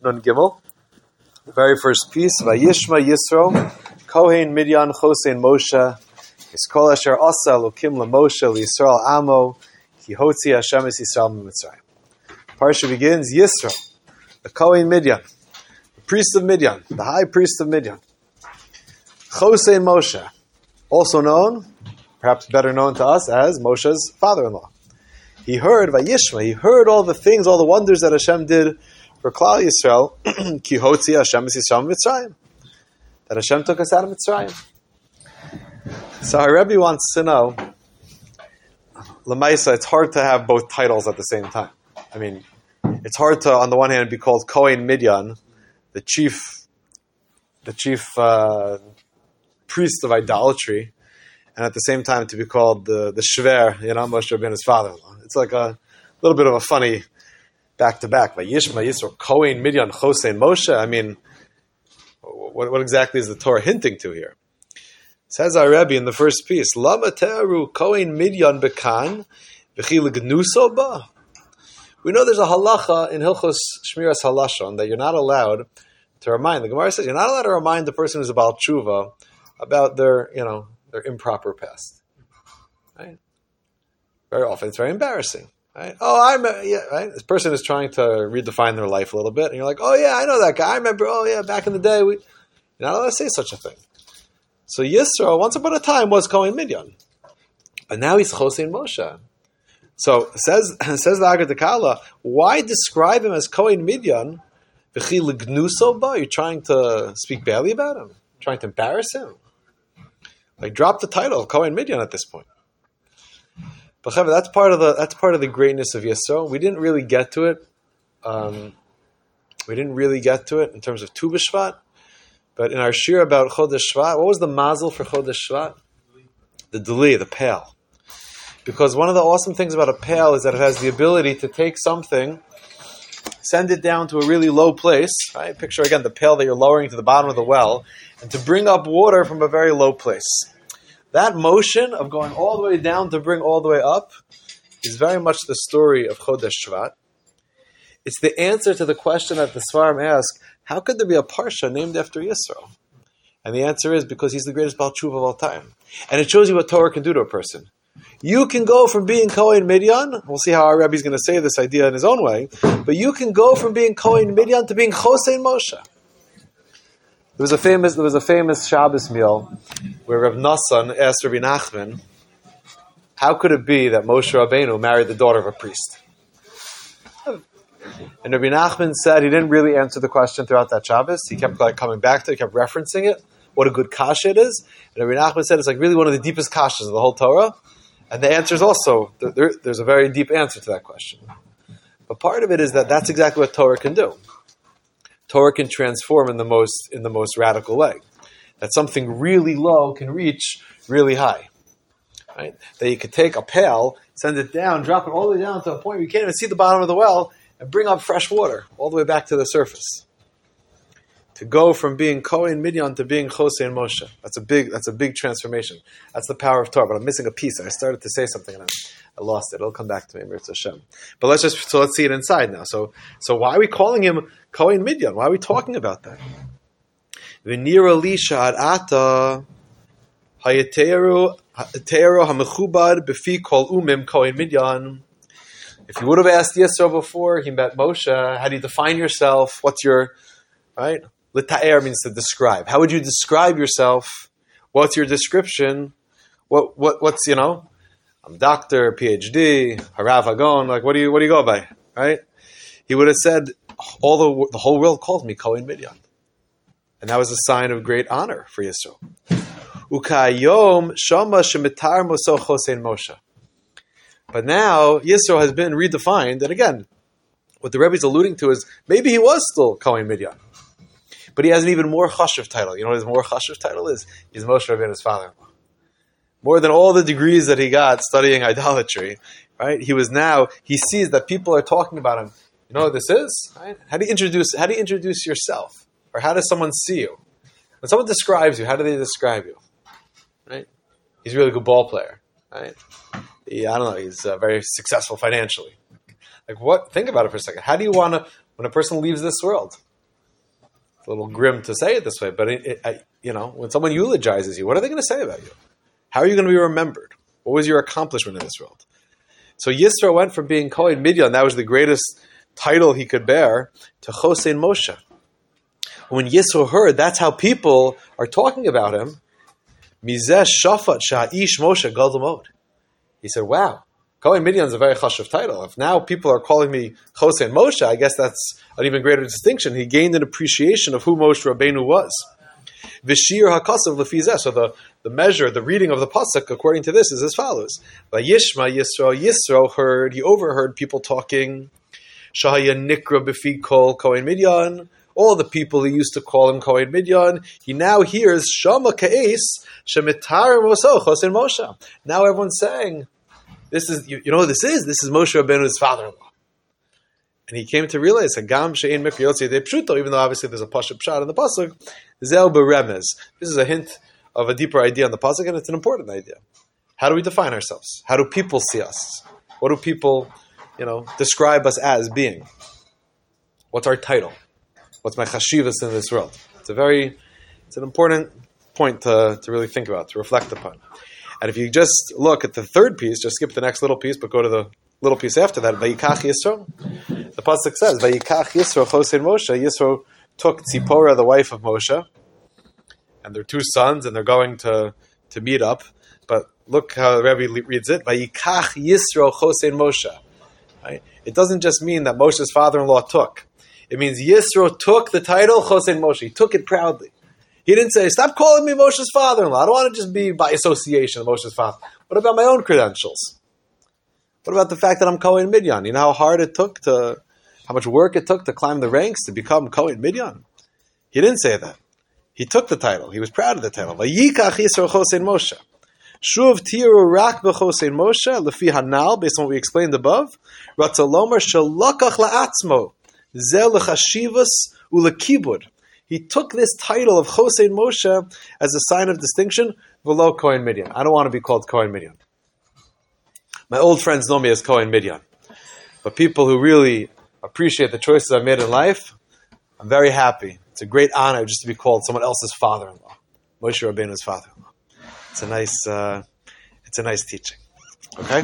Nun Gimel. The very first piece, Vayishma Yisro, Kohen Midyan Chosein Moshe, Iskol Asher Asa Lokim LaMoshe LiYisrael Amo, Ki Hotzi Hashem Es Yisrael Mitzrayim. Parsha begins, Yisro, the Kohen Midyan, the priest of Midyan, the high priest of Midyan. Chosein Moshe, also known, perhaps better known to us as Moshe's father-in-law. He heard Vayishma, he heard all the things, all the wonders that Hashem did for Klal Yisrael, Ki Hotzi Hashem Es Yisrael Mitzrayim. That Hashem took us out of Mitzrayim. So our Rebbe wants to know, Lamaisa, it's hard to have both titles at the same time. I mean, it's hard to, on the one hand, be called Kohen Midyan, the chief, the chief uh, priest of idolatry, and at the same time to be called the the Shver, you know, Moshe Rabbeinu's father-in-law. It's like a little bit of a funny back to back. Like Yishma Yisro Kohen Midyan Chosein Moshe. I mean, what, what exactly is the Torah hinting to here? Says our Rebbe in the first piece, Lama Teru Kohen Midyan Bekan Ba. We know there's a halacha in Hilchos Shmiras Halashon that you're not allowed to remind. The Gemara says you're not allowed to remind the person who's about tshuva about their, you know, their improper past. Right? Very often, it's very embarrassing. Right? Oh, I'm a, yeah. Right? This person is trying to redefine their life a little bit, and you're like, oh yeah, I know that guy. I remember. Oh yeah, back in the day, we. You're not allowed to say such a thing. So Yisro, once upon a time, was Kohen Midyan, but now he's Chosein Moshe. So says says the Agra Di'Kallah, why describe him as Kohen Midyan? You're trying to speak badly about him, trying to embarrass him. Like drop the title of Kohen Midyan at this point. But that's part of the that's part of the greatness of Yisro. We didn't really get to it. Um, we didn't really get to it in terms of Tu B'Shvat. But in our shir about Chodesh Shvat, what was the mazel for Chodesh Shvat? The deli, the pail. Because one of the awesome things about a pail is that it has the ability to take something, send it down to a really low place. Right? Picture again the pail that you're lowering to the bottom of the well, and to bring up water from a very low place. That motion of going all the way down to bring all the way up is very much the story of Chodesh Shvat. It's the answer to the question that the Svarim ask, how could there be a Parsha named after Yisro? And the answer is because he's the greatest Baal of all time. And it shows you what Torah can do to a person. You can go from being Kohen Midyan, we'll see how our Rebbe is going to say this idea in his own way, but you can go from being Kohen Midyan to being Chosein Moshe. There was a famous there was a famous Shabbos meal where Rav Nassan asked Rabbi Nachman, "How could it be that Moshe Rabbeinu married the daughter of a priest?" And Rabbi Nachman said he didn't really answer the question throughout that Shabbos. He kept like coming back to it, he kept referencing it. What a good kasha it is. And Rabbi Nachman said it's like really one of the deepest kashas of the whole Torah. And the answer is also there, there's a very deep answer to that question. But part of it is that that's exactly what Torah can do. Torah can transform in the most in the most radical way. That something really low can reach really high. Right? That you could take a pail, send it down, drop it all the way down to a point where you can't even see the bottom of the well, and bring up fresh water all the way back to the surface. To go from being Kohen Midyan to being Chosein Moshe. That's a big that's a big transformation. That's the power of Torah. But I'm missing a piece. I started to say something and I, I lost it. It'll come back to me, Mirza Hashem. But let's just so let's see it inside now. So so why are we calling him Kohen Midyan? Why are we talking about that? If you would have asked Yisro before he met Moshe, how do you define yourself? What's your right? L'ta'er means to describe. How would you describe yourself? What's your description? What what what's you know? I'm doctor, PhD, Harav Hagon. Like what do you what do you go by? Right? He would have said, all the the whole world calls me Kohen Midyan, and that was a sign of great honor for Yisro. Ukayom shama shemitar moso chosein Moshe. But now Yisro has been redefined, and again, what the Rebbe is alluding to is maybe he was still Kohen Midyan. But he has an even more chashuv title. You know what his more chashuv title is? He's Moshe Rabbeinu's father-in-law. More than all the degrees that he got studying idolatry, right? He was now he sees that people are talking about him. You know what this is? Right? How do you introduce? How do you introduce yourself, or how does someone see you? When someone describes you, how do they describe you? Right? He's a really good ball player. Right? He, I don't know. He's uh, very successful financially. Like what? Think about it for a second. How do you want to when a person leaves this world? Little grim to say it this way, but it, it, I, you know, when someone eulogizes you, what are they going to say about you? How are you going to be remembered? What was your accomplishment in this world? So Yisro went from being Kohen Midian, that was the greatest title he could bear, to Chosein Moshe. When Yisro heard that's how people are talking about him, Mizeh Shafat Sha'ish Moshe Gadol He said, wow, Kohen Midian is a very chashuv title. If now people are calling me Chosein Moshe, I guess that's an even greater distinction. He gained an appreciation of who Moshe Rabbeinu was. Vishir hakasav lefizeh. So the, the measure, the reading of the pasuk, according to this, is as follows: Vayishma Yisro Yisro heard. He overheard people talking. Shahaya Nikra Befi Kol Kohen Midian. All the people who used to call him Kohen Midian, he now hears Shama Ka'es Shemitar Moso Chosin Moshe. Now everyone's saying, "This is you, you know this is? This is Moshe Rabbeinu's father-in-law." And he came to realize Hagam Shein Mikri De even though obviously there's a Pashup shot in the pasuk, Zel Beremez. This is a hint of a deeper idea on the pasuk, and it's an important idea. How do we define ourselves? How do people see us? What do people, you know, describe us as being? What's our title? What's my chashivas in this world? It's a very, it's an important point to, to really think about, to reflect upon. And if you just look at the third piece, just skip the next little piece, but go to the little piece after that, Vayikach Yisro. The pasuk says, "Vayikach Yisro Chosein Moshe." Yisro took Tzipora, the wife of Moshe, and their two sons, and they're going to to meet up. But look how the Rebbe reads it: "Vayikach Yisro Chosein Moshe." Right? It doesn't just mean that Moshe's father-in-law took. It means Yisro took the title Chosein Moshe. He took it proudly. He didn't say, "Stop calling me Moshe's father-in-law." I don't want to just be by association Moshe's father. What about my own credentials? What about the fact that I'm Kohen Midian? You know how hard it took to how much work it took to climb the ranks to become Kohen Midian? He didn't say that. He took the title. He was proud of the title. Vayikach Yisro Moshe. Shuv tiru rak b'chosein Moshe lefi hanal, based on what we explained above. Ratzalomer shalakach la'atzmo zel lechashivas ulekibud. He took this title of Chosein Moshe as a sign of distinction below Kohen Midian. I don't want to be called Kohen Midian. My old friends know me as Kohen Midian. But people who really appreciate the choices I've made in life, I'm very happy. It's a great honor just to be called someone else's father-in-law, Moshe Rabbeinu's father-in-law. It's a nice, uh, it's a nice teaching. Okay,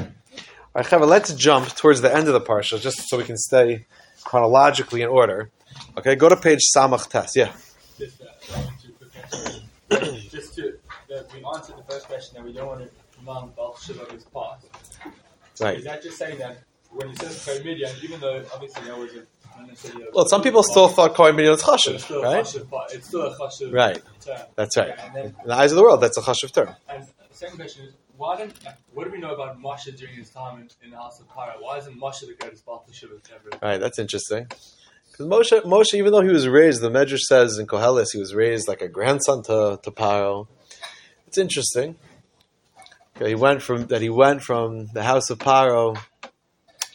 all right, Chava, let's jump towards the end of the parsha just so we can stay chronologically in order. Okay, go to page Samach Tes. Yeah. Just, uh, just to, that we answered the first question that we don't want to Baal Tshuva of his past. Right. Is that just saying that when he says Kohen even though obviously there was a well, some people still thought Kohen Midian was chashuv, right? it's still a chashuv right. term. That's right. Yeah, then, In the eyes of the world, that's a chashuv term. And the second question is, why don't, what do we know about Moshe during his time in, in the house of Paro? Why isn't Moshe the greatest Baal Tshuva ever? Right, that's interesting. Because Moshe, Moshe, even though he was raised, the Medrash says in Koheles, he was raised like a grandson to, to Paro. It's interesting. Okay, he went from that. He went from the house of Paro,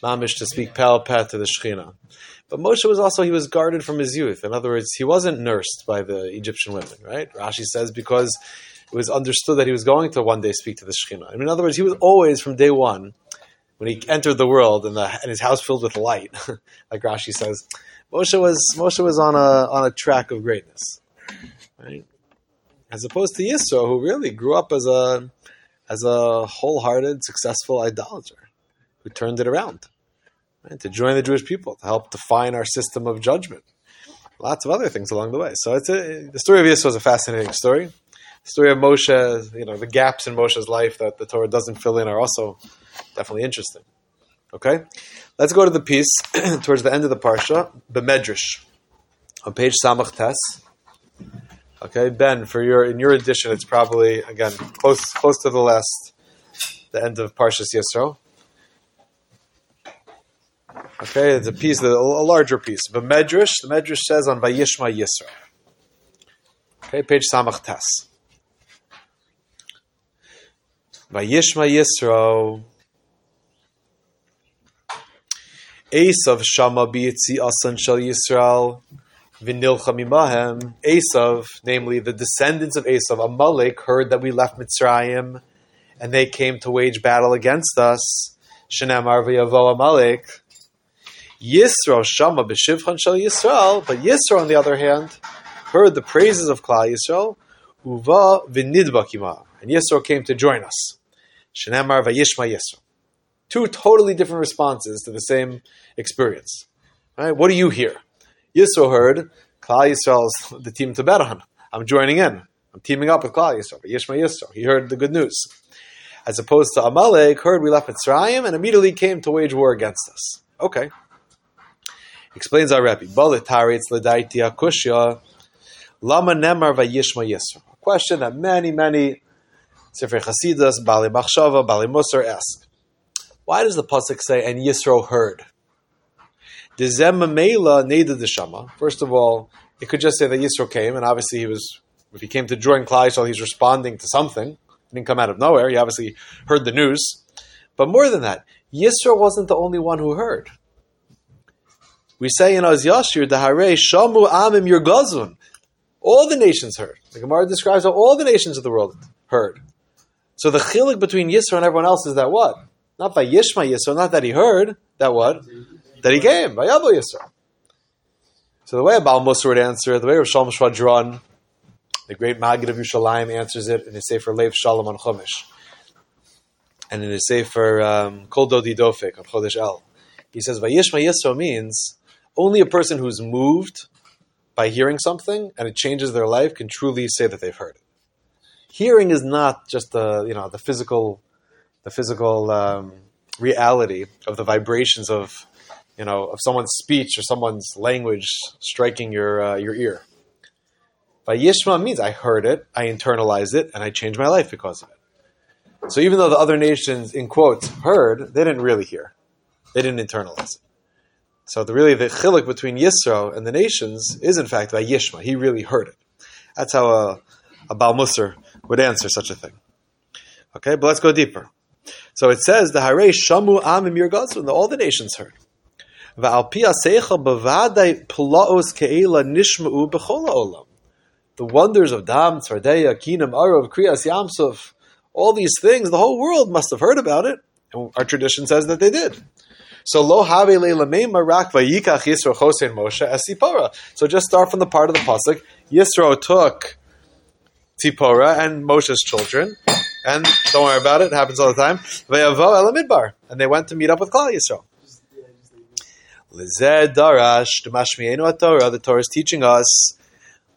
Mamish, to speak Pal Pet to the Shechina. But Moshe was also he was guarded from his youth. In other words, he wasn't nursed by the Egyptian women. Right? Rashi says because it was understood that he was going to one day speak to the Shechina. I mean, in other words, he was always from day one when he entered the world and, the, and his house filled with light, like Rashi says. Moshe was Moshe was on a on a track of greatness, right? As opposed to Yisro, who really grew up as a as a wholehearted, successful idolater who turned it around right, to join the Jewish people, to help define our system of judgment. Lots of other things along the way. So it's a, the story of Yisro is a fascinating story. The story of Moshe, you know, the gaps in Moshe's life that the Torah doesn't fill in are also definitely interesting. Okay, let's go to the piece towards the end of the parsha, the Medrash, on page Samach Tes. Okay, Ben, for your in your edition, it's probably again close close to the last, the end of Parshas Yisro. Okay, it's a piece, a, larger piece. But Medrash, the Medrash says on Vayishma Yisro. Okay, page Samach Tes. Vayishma Yisro. Esav Shama B'yitzi Asan Shal Yisrael. Vinilchamimahem, Esav, namely the descendants of Esav, Amalek, heard that we left Mitzrayim, and they came to wage battle against us. Shenem Arviyavo Amalek. Yisro Shama B'Shivchan Shal Yisrael, but Yisro, on the other hand, heard the praises of Klal Yisrael, uva v'nidbakima, and Yisro came to join us. Shenemar vayishma Yisro. Two totally different responses to the same experience. Right? What do you hear? Yisro heard Klal Yisrael's the team to bet on. I'm joining in. I'm teaming up with Klal Yisrael. Yishma Yisro. He heard the good news. As opposed to Amalek, heard we left Mitzrayim and immediately came to wage war against us. Okay. Explains our Rebbe. Balitaritz ledaiti akushya lama nemar vayishma Yisro. A question that many, many Sefer Chasidus, Bali Machshava, Bali Musar ask. Why does the pasuk say, and Yisro heard? First of all, it could just say that Yisro came, and obviously he was, if he came to join Klal Yisrael, he's responding to something. He didn't come out of nowhere. He obviously heard the news. But more than that, Yisro wasn't the only one who heard. We say in Az Yashir, Dahare Shamu Amim Yurgazun. All the nations heard. The Gemara describes how all the nations of the world heard. So the chilik between Yisro and everyone else is that what? Not by Yishma Yisro, not that he heard, that what? That he came, by Yabo Yisro. So the way Baal Musar would answer, the way Rav Shalom Shvadron, the great Maggid of Yerushalayim, answers it in his Sefer Lev Shalom on Chumash. And in his Sefer um, Kol Dodi Dofik on Chodesh El. He says, "By Vayishma Yisro means only a person who's moved by hearing something and it changes their life can truly say that they've heard it. Hearing is not just the, you know, the physical, the physical um, reality of the vibrations of you know, of someone's speech or someone's language striking your uh, your ear. Vayishma means I heard it, I internalized it, and I changed my life because of it. So even though the other nations, in quotes, heard, they didn't really hear. They didn't internalize it. So the really the chilik between Yisro and the nations is in fact Vayishma. He really heard it. That's how a, a Baal Musar would answer such a thing. Okay, but let's go deeper. So it says the Hare Shamu Amim Yirgazun, all the nations heard. The wonders of Dam, Tzardeya, Kinam, Arov, Kriyas, Yamsuf, all these things, the whole world must have heard about it. And our tradition says that they did. So lo Moshe. So just start from the part of the pasuk. Yisro took Tzipora and Moshe's children, and don't worry about it. It happens all the time. And they went to meet up with Klal Yisrael. Darash. The Torah is teaching us.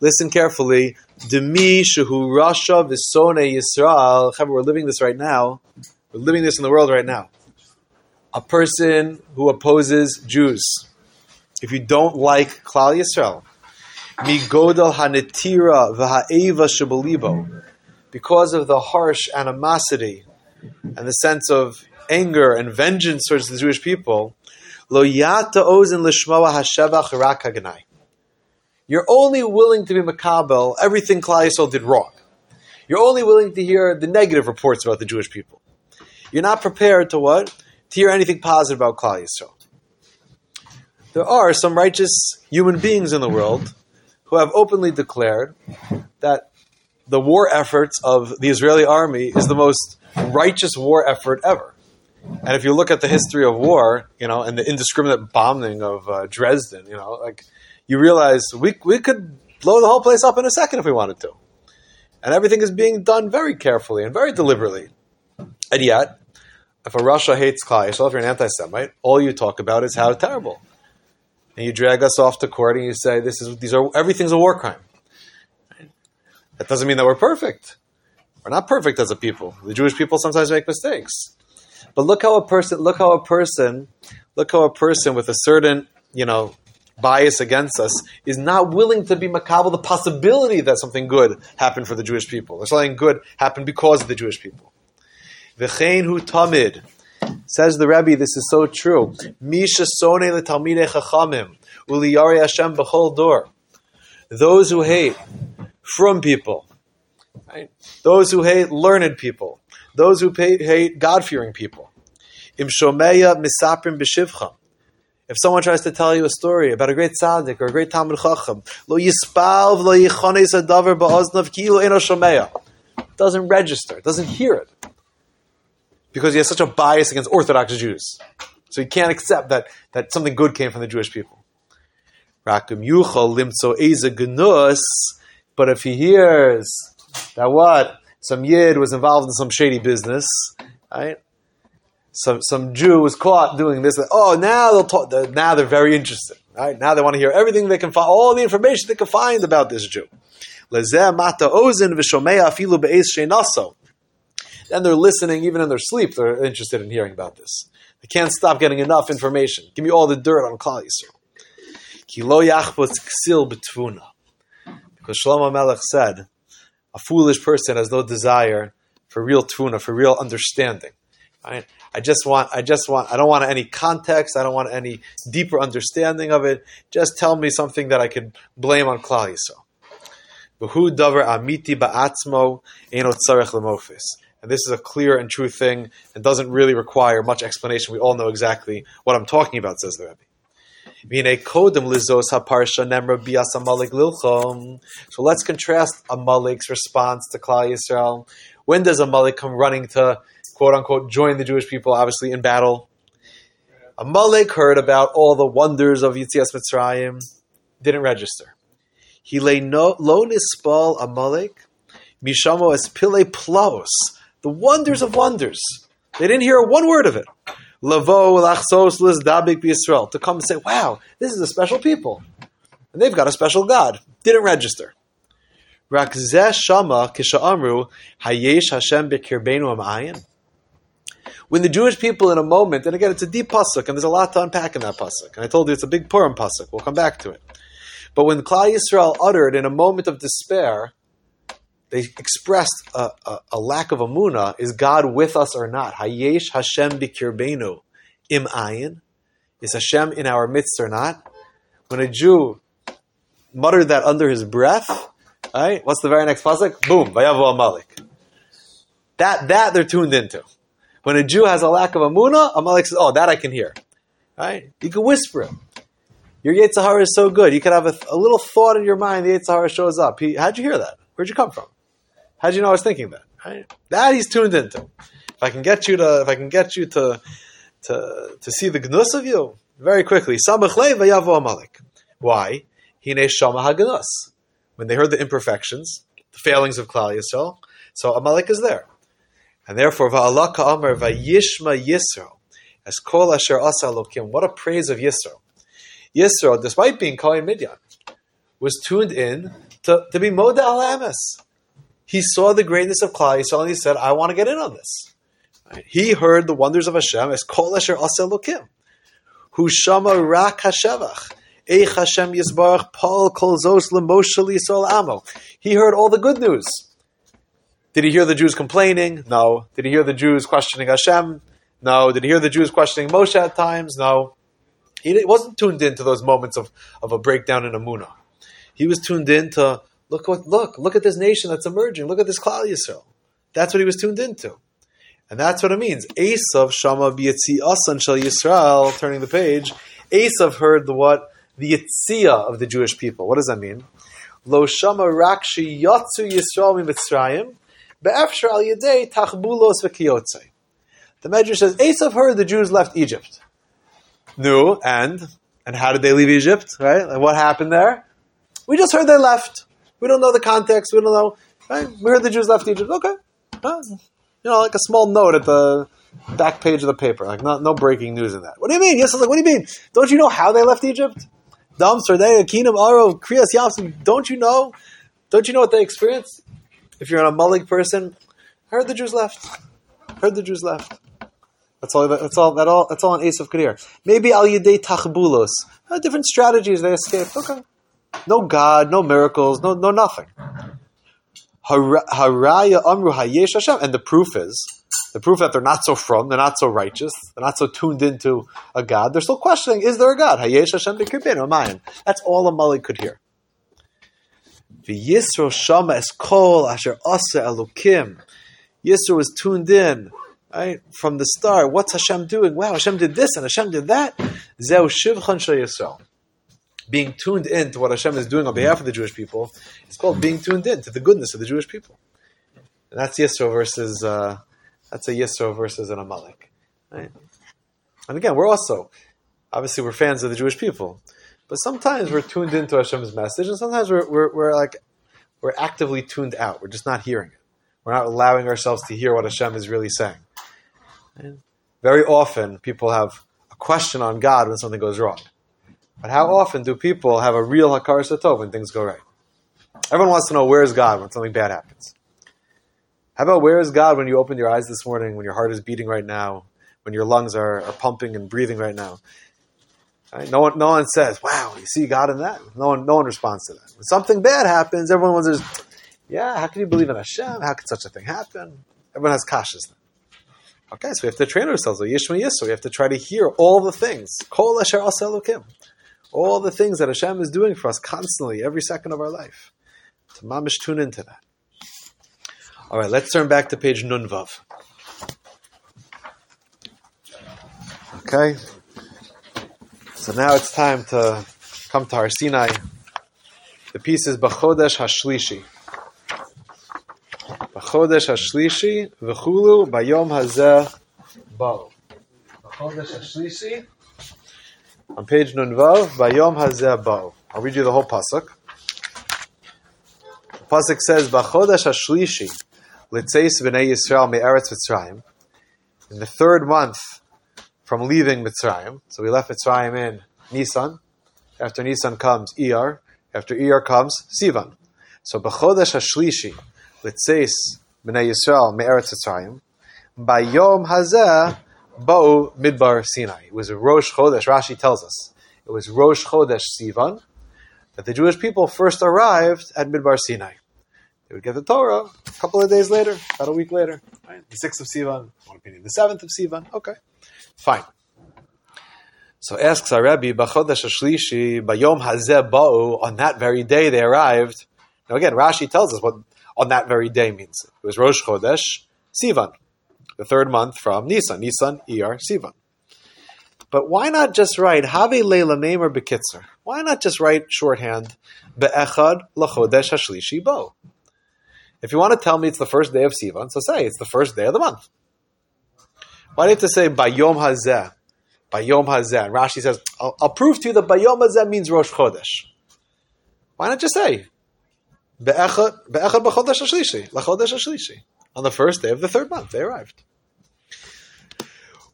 Listen carefully. Demi shehu rasha v'sone Yisrael. We're living this right now. We're living this in the world right now. A person who opposes Jews. If you don't like Klal Yisrael, migodal hanetira v'ha'eva shebalibo, because of the harsh animosity and the sense of anger and vengeance towards the Jewish people, Lo yata ozen lishmoa. You're only willing to be makabel everything Klal Yisrael did wrong. You're only willing to hear the negative reports about the Jewish people. You're not prepared to what? To hear anything positive about Klal Yisrael. There are some righteous human beings in the world who have openly declared that the war efforts of the Israeli army is the most righteous war effort ever. And if you look at the history of war, you know, and the indiscriminate bombing of uh, Dresden, you know, like you realize we we could blow the whole place up in a second if we wanted to. And everything is being done very carefully and very deliberately. And yet, if a rasha hates Klal Yisrael, if you're an anti-Semite, all you talk about is how terrible. And you drag us off to court and you say this is these are everything's a war crime. That doesn't mean that we're perfect. We're not perfect as a people. The Jewish people sometimes make mistakes. But look how a person, look how a person, look how a person with a certain, you know, bias against us is not willing to be makabel the possibility that something good happened for the Jewish people, or something good happened because of the Jewish people. V'chein hu tamid. Says the Rebbe, this is so true. Misha sone letalmidei chachamim uliyari Hashem b'chol dor. Those who hate from people, right? those who hate learned people, those who pay, hate God fearing people. If someone tries to tell you a story about a great tzaddik or a great talmid chacham, lo lo adavar shomeya. Doesn't register, doesn't hear it, because he has such a bias against Orthodox Jews. So he can't accept that that something good came from the Jewish people. Rakim yuchal limtzo eze gnus. But if he hears that what some yid was involved in some shady business, right? Some some Jew was caught doing this. Oh, now they'll talk. They're, now they're very interested, right? Now they want to hear everything they can find, all the information they can find about this Jew. Then they're listening, even in their sleep. They're interested in hearing about this. They can't stop getting enough information. Give me all the dirt on Klal Yisrael. Ki lo yachpotz ksil betvuna. Because Shlomo Melech said, a foolish person has no desire for real tvuna, for real understanding. Right? I just want, I just want, I don't want any context. I don't want any deeper understanding of it. Just tell me something that I can blame on Klal Yisrael. And this is a clear and true thing and doesn't really require much explanation. We all know exactly what I'm talking about, says the Rebbe. So let's contrast a Amalek's response to Klal Yisrael. When does a Amalek come running to quote unquote join the Jewish people, obviously in battle? a Amalek heard about all the wonders of Yitzias Mitzrayim, didn't register. He lay no nispal Amalek, mishamo es pile plaos, the wonders of wonders. They didn't hear one word of it. Lavo lachsos lizdabik b'Yisrael to come and say, "Wow, this is a special people, and they've got a special God." Didn't register. Rakzeh shama hayesh Hashem. When the Jewish people, in a moment, and again, it's a deep pasuk, and there's a lot to unpack in that pasuk. And I told you it's a big Purim pasuk. We'll come back to it. But when Klal Yisrael uttered in a moment of despair, they expressed a, a, a, lack of amuna. Is God with us or not? Hayesh Hashem bikirbeinu im ayin. Is Hashem in our midst or not? When a Jew muttered that under his breath, right? What's the very next pasuk? Boom, vayavu Amalek. That that they're tuned into. When a Jew has a lack of amuna, Amalek says, "Oh, that I can hear." Right? You can whisper. Your Yetzer Hara is so good. You could have a, a little thought in your mind. The Yetzer Hara shows up. He, how'd you hear that? Where'd you come from? How'd you know I was thinking that? Right? That he's tuned into. If I can get you to, if I can get you to, to, to see the gnus of you very quickly. Why? Hine shama hagnus. When they heard the imperfections, the failings of Klal Yisrael, so Amalek is there, and therefore va'alak Amar va'yishma Yisrael as kol asher asa lokim. What a praise of Yisrael. Yisrael, despite being Kohen Midyan, was tuned in to, to be Moda al Ames he saw the greatness of Klal Yisrael and he said, I want to get in on this. He heard the wonders of Hashem as Kol Asher Asel Lokim. Shama Rak Hashevach. Eich Hashem Yisbarach Paul Kol Zos Lemoshe Yisrael Amo. He heard all the good news. Did he hear the Jews complaining? No. Did he hear the Jews questioning Hashem? No. Did he hear the Jews questioning Moshe at times? No. He wasn't tuned into those moments of, of a breakdown in Amunah. He was tuned into Look what look look at this nation that's emerging. Look at this Klal Yisrael. That's what he was tuned into, and that's what it means. Esav shama b'yitzi asan Yisrael. Turning the page, Esav heard the what the yitzia of the Jewish people. What does that mean? Lo shama rakshi yatzu Yisrael mitzrayim be'efshar al yedei tachbulos v'kiyotzei. The Medrash says Esav heard the Jews left Egypt. No, and and how did they leave Egypt? Right? And what happened there? We just heard they left. We don't know the context. We don't know. Right? We heard the Jews left Egypt. Okay. you know, like a small note at the back page of the paper. Like, not, no breaking news in that. What do you mean? Yes, I was like, what do you mean? Don't you know how they left Egypt? Dams, are they, Akinam, Aro, Kriyas, Yamsim, don't you know? Don't you know what they experienced? If you're an Amalek person, I heard the Jews left. Heard the Jews left. That's all. That's all. That all. That's all an ace of Kadir. Maybe al yedei tachbulos. Uh, different strategies. They escaped. Okay. No God, no miracles, no no nothing. Haraya amru hayesh Hashem, and the proof is the proof that they're not so from, they're not so righteous, they're not so tuned into a God. They're still questioning: Is there a God? Hayesh Hashem b'kirbin oh That's all Amalek could hear. Yisro shama es kol asher asa elokim. Yisro was tuned in right from the start. What's Hashem doing? Wow, Hashem did this and Hashem did that. Zeu shivchan Yisrael being tuned in to what Hashem is doing on behalf of the Jewish people It's called being tuned in to the goodness of the Jewish people. And that's Yisro versus uh, that's a Yisro versus an Amalek. Right? And again, we're also obviously we're fans of the Jewish people, But sometimes we're tuned into Hashem's message, and sometimes we're, we're, we're like we're actively tuned out. We're just not hearing it. We're not allowing ourselves to hear what Hashem is really saying. And very often, people have a question on God when something goes wrong. But how often do people have a real Hakar Satov when things go right? Everyone wants to know where is God when something bad happens. How about where is God when you open your eyes this morning, when your heart is beating right now, when your lungs are, are pumping and breathing right now? Right? No one, no one says, "Wow, you see God in that." No one, no one responds to that. When something bad happens, everyone wonders, "Yeah, how can you believe in Hashem? How could such a thing happen?" Everyone has kashas. Okay, so we have to train ourselves. We have to try to hear all the things. Kol Asher Aselokim. All the things that Hashem is doing for us constantly, every second of our life. To mamish tune into that. All right, let's turn back to page Nunvav. Okay. So now it's time to come to our Sinai. The piece is Bachodesh Hashlishi. Bachodesh Hashlishi, V'chulu Bayom Hazeh Bao. Bachodesh Hashlishi, on page Nunvav, Bayom Hazeh. I'll read you the whole pasuk. The pasuk says, Bachodesh Hashlishi, Litzeis B'nei Yisrael Me'eretz Mitzrayim. In the third month from leaving Mitzrayim. So we left Mitzrayim in Nisan. After Nisan comes Iyar. After Iyar comes Sivan. So B'chodesh Hashlishi, Litzeis B'nei Yisrael Me'eretz Mitzrayim. Bayom Hazeh Ba'u Midbar Sinai. It was a Rosh Chodesh. Rashi tells us it was Rosh Chodesh Sivan that the Jewish people first arrived at Midbar Sinai. They would get the Torah a couple of days later, about a week later. Right? The sixth of Sivan, one opinion, the seventh of Sivan. Okay, fine. So asks our Rebbe, B'chodesh Ashlishi, Bayom Hazeh Ba'u, on that very day they arrived. Now again, Rashi tells us what on that very day means. It was Rosh Chodesh Sivan the third month from Nisan. Nisan, Iyar, Sivan. But why not just write Have Leila Name Bekitzer? Why not just write shorthand Be'echad Lachodesh Hashlishi Bo? If you want to tell me it's the first day of Sivan, so say it's the first day of the month. Why do you have to say Bayom Hazeh? Bayom Hazeh. And Rashi says, I'll, I'll prove to you that Bayom Hazeh means Rosh Chodesh. Why not just say Be'echad Be'echad B'chodesh Hashlishi Lachodesh Hashlishi? On the first day of the third month, they arrived.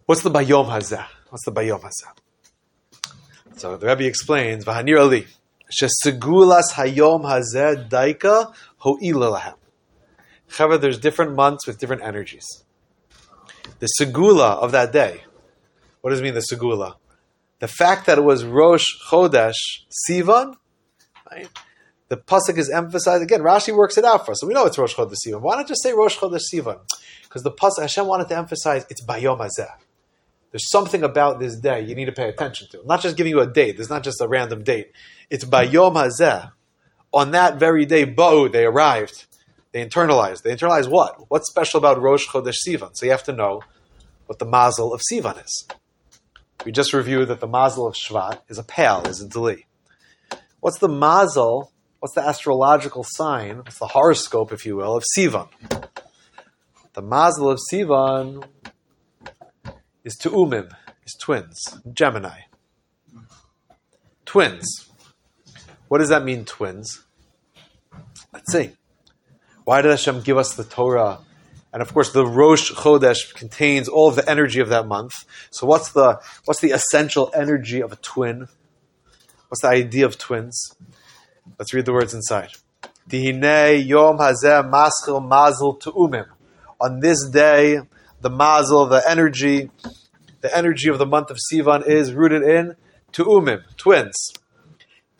What's the Bayom Hazeh? What's the Bayom Hazeh? So the Rebbe explains, V'hanir Ali, Shesegulas Hayom Hazeh Daika Ho'ila However, there's different months with different energies. The Segula of that day, what does it mean, the Segula? The fact that it was Rosh Chodesh Sivan, right? The pasuk is emphasized again. Rashi works it out for us, so we know it's Rosh Chodesh Sivan. Why not just say Rosh Chodesh Sivan? Because the pasuk Hashem wanted to emphasize it's Bayom Hazeh. There's something about this day you need to pay attention to. I'm not just giving you a date. There's not just a random date. It's Bayom Hazeh. On that very day, Bo, they arrived. They internalized. They internalized what? What's special about Rosh Chodesh Sivan? So you have to know what the mazel of Sivan is. We just reviewed that the mazel of Shvat is a pale, is a deli. What's the mazel what's the astrological sign, what's the horoscope, if you will, of Sivan? The mazel of Sivan is Tu'umim, is twins, Gemini. Twins. What does that mean, twins? Let's see. Why did Hashem give us the Torah? And of course, the Rosh Chodesh contains all of the energy of that month. So, what's the what's the essential energy of a twin? What's the idea of twins? Let's read the words inside. Yom hazeh maschil mazel. On this day, the mazel, the energy, the energy of the month of Sivan is rooted in tu'umim, twins.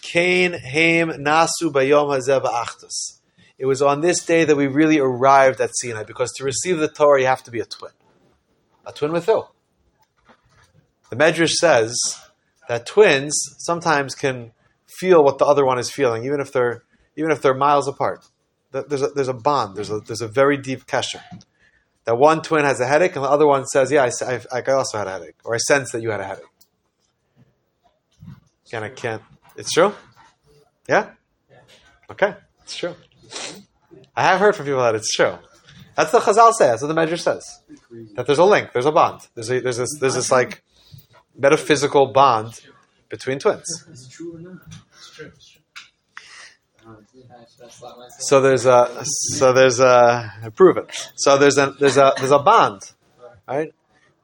Cain, Haim, Nasu, Bayom Hazeh Achtus. It was on this day that we really arrived at Sinai, because to receive the Torah, you have to be a twin. A twin with who? The Medrash says that twins sometimes can feel what the other one is feeling, even if they're even if they're miles apart. There's a, there's a bond. There's a there's a very deep kesher. That one twin has a headache, and the other one says, "Yeah, I, I, I also had a headache, or I sense that you had a headache." Again, I can't. It's true. Yeah. Okay, it's true. I have heard from people that it's true. That's the Chazal says. That's what the Medrash says. That there's a link. There's a bond. There's a, there's this there's this like metaphysical bond between twins. Is it true or not? So there's a so there's a prove it. So there's a there's a there's a bond, right?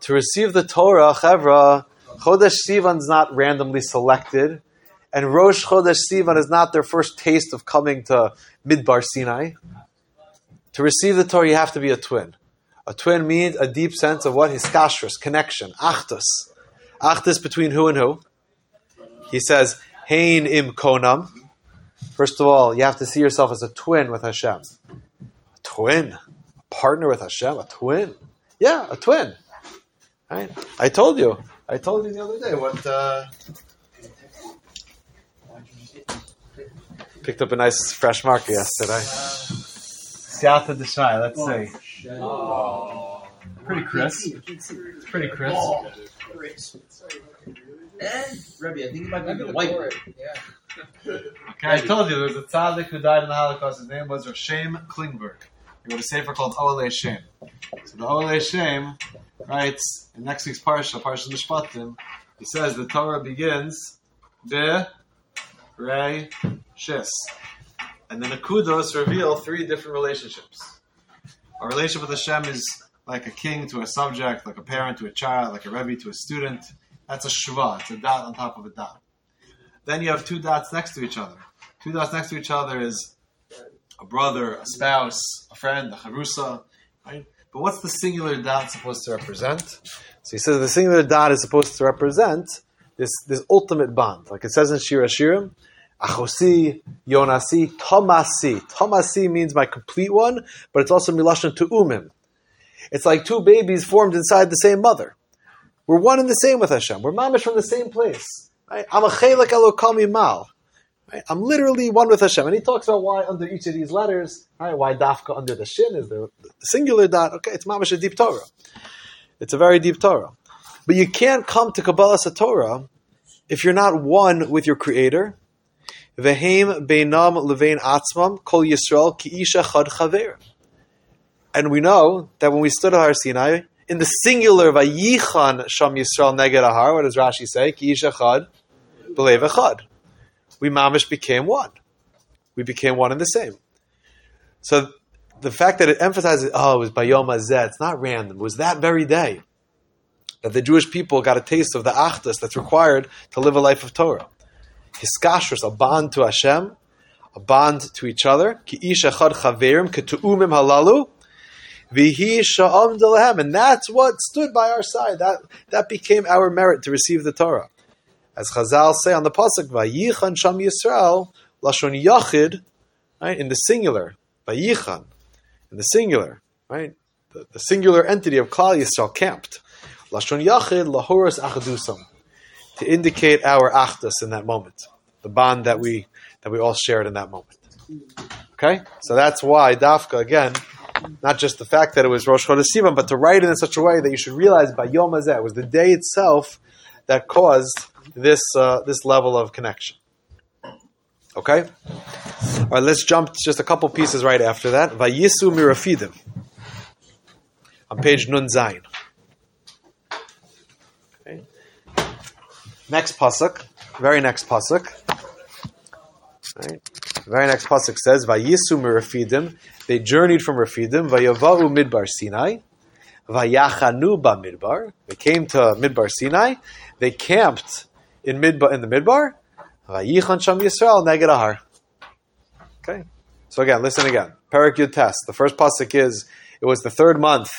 To receive the Torah, Chevra, Chodesh Sivan is not randomly selected, and Rosh Chodesh Sivan is not their first taste of coming to Midbar Sinai. To receive the Torah, you have to be a twin. A twin means a deep sense of what hiskashrus, connection, achtus, achtus between who and who. He says, "Hein im konam." First of all, you have to see yourself as a twin with Hashem. A twin, a partner with Hashem, a twin. Yeah, a twin. Right? I told you. I told you the other day what. Uh, picked up a nice fresh marker yesterday. Siyata Deshai, let's see. Oh. Pretty crisp. Pretty crisp. Eh. And Rebbe, I think it might be the white. Yeah. Okay, I told you there was a tzaddik who died in the Holocaust. His name was Rav Shem Klingberg. He wrote a sefer called Oale Shem. So the Oale Shem writes in next week's parsha, Parsha Mishpatim, he says the Torah begins be re shis, and the kudos reveal three different relationships. A relationship with Hashem is like a king to a subject, like a parent to a child, like a rebbe to a student. That's a shva. It's a dot on top of a dot. Then you have two dots next to each other. Two dots next to each other is a brother, a spouse, a friend, a charusa, right? But what's the singular dot supposed to represent? So he says the singular dot is supposed to represent this, this ultimate bond. Like it says in Shira Shirim, Achosi, Yonasi, Tomasi. Tomasi means my complete one, but it's also Milashon to Umim. It's like two babies formed inside the same mother. We're one and the same with Hashem. We're mamish from the same place. Right? I'm a chelik elokami mal. Right? I'm literally one with Hashem. And he talks about why under each of these letters, right, why dafka under the shin is the, singular dot. Okay, it's mamish a deep Torah. It's a very deep Torah. But you can't come to Kabbalah Torah if you're not one with your Creator. Vehem beinam levein atzmam kol Yisrael ki isha chad chaver. And we know that when we stood at Har Sinai, in the singular vayichan sham Yisrael neged ahar, what does Rashi say? Ki chad b'lev echad. We mamish became one. We became one and the same. So the fact that it emphasizes, oh, it was Bayom Hazeh, it's not random. It was that very day that the Jewish people got a taste of the achdus that's required to live a life of Torah. Hiskashrus, a bond to Hashem, a bond to each other. Ki ish echad chaverim, ketu'umim halalu, And that's what stood by our side. That, that became our merit to receive the Torah. As Chazal say on the Pasuk, Vayichan Sham Yisrael, Lashon Yachid, right, in the singular, Vayichan, in the singular, right? The, the singular entity of Klal Yisrael camped. Lashon Yachid, Lahoras Achadusam, to indicate our achdus in that moment, the bond that we that we all shared in that moment. Okay, so that's why Dafka again, not just the fact that it was Rosh Chodesh Sivan, but to write it in such a way that you should realize by Yom Hazeh was the day itself that caused this uh, this level of connection. Okay, all right. Let's jump just a couple pieces right after that. Vayisu mirafidim on page Nun Zayin. Okay. Next pasuk, very next pasuk. Right. Very next pasuk says, "Vayisu mirafidim." They journeyed from Rafidim. Vayavahu midbar Sinai. Vayachanu ba midbar. They came to midbar Sinai. They camped in midbar in the midbar. Vayichan sham Yisrael neged. Okay. So again, listen again. Parak test. The first pasuk is it was the third month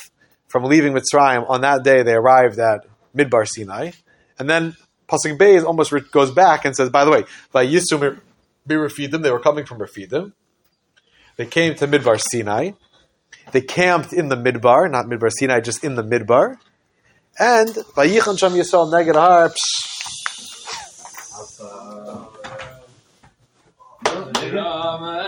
from leaving Mitzrayim. On that day, they arrived at midbar Sinai, and then pasuk Beis almost goes back and says, by the way, Vayisu be Rafidim. They were coming from Rafidim. They came to Midbar Sinai. They camped in the Midbar, not Midbar Sinai, just in the Midbar. And Vayichan Sham Yisrael Neged Har. Hey,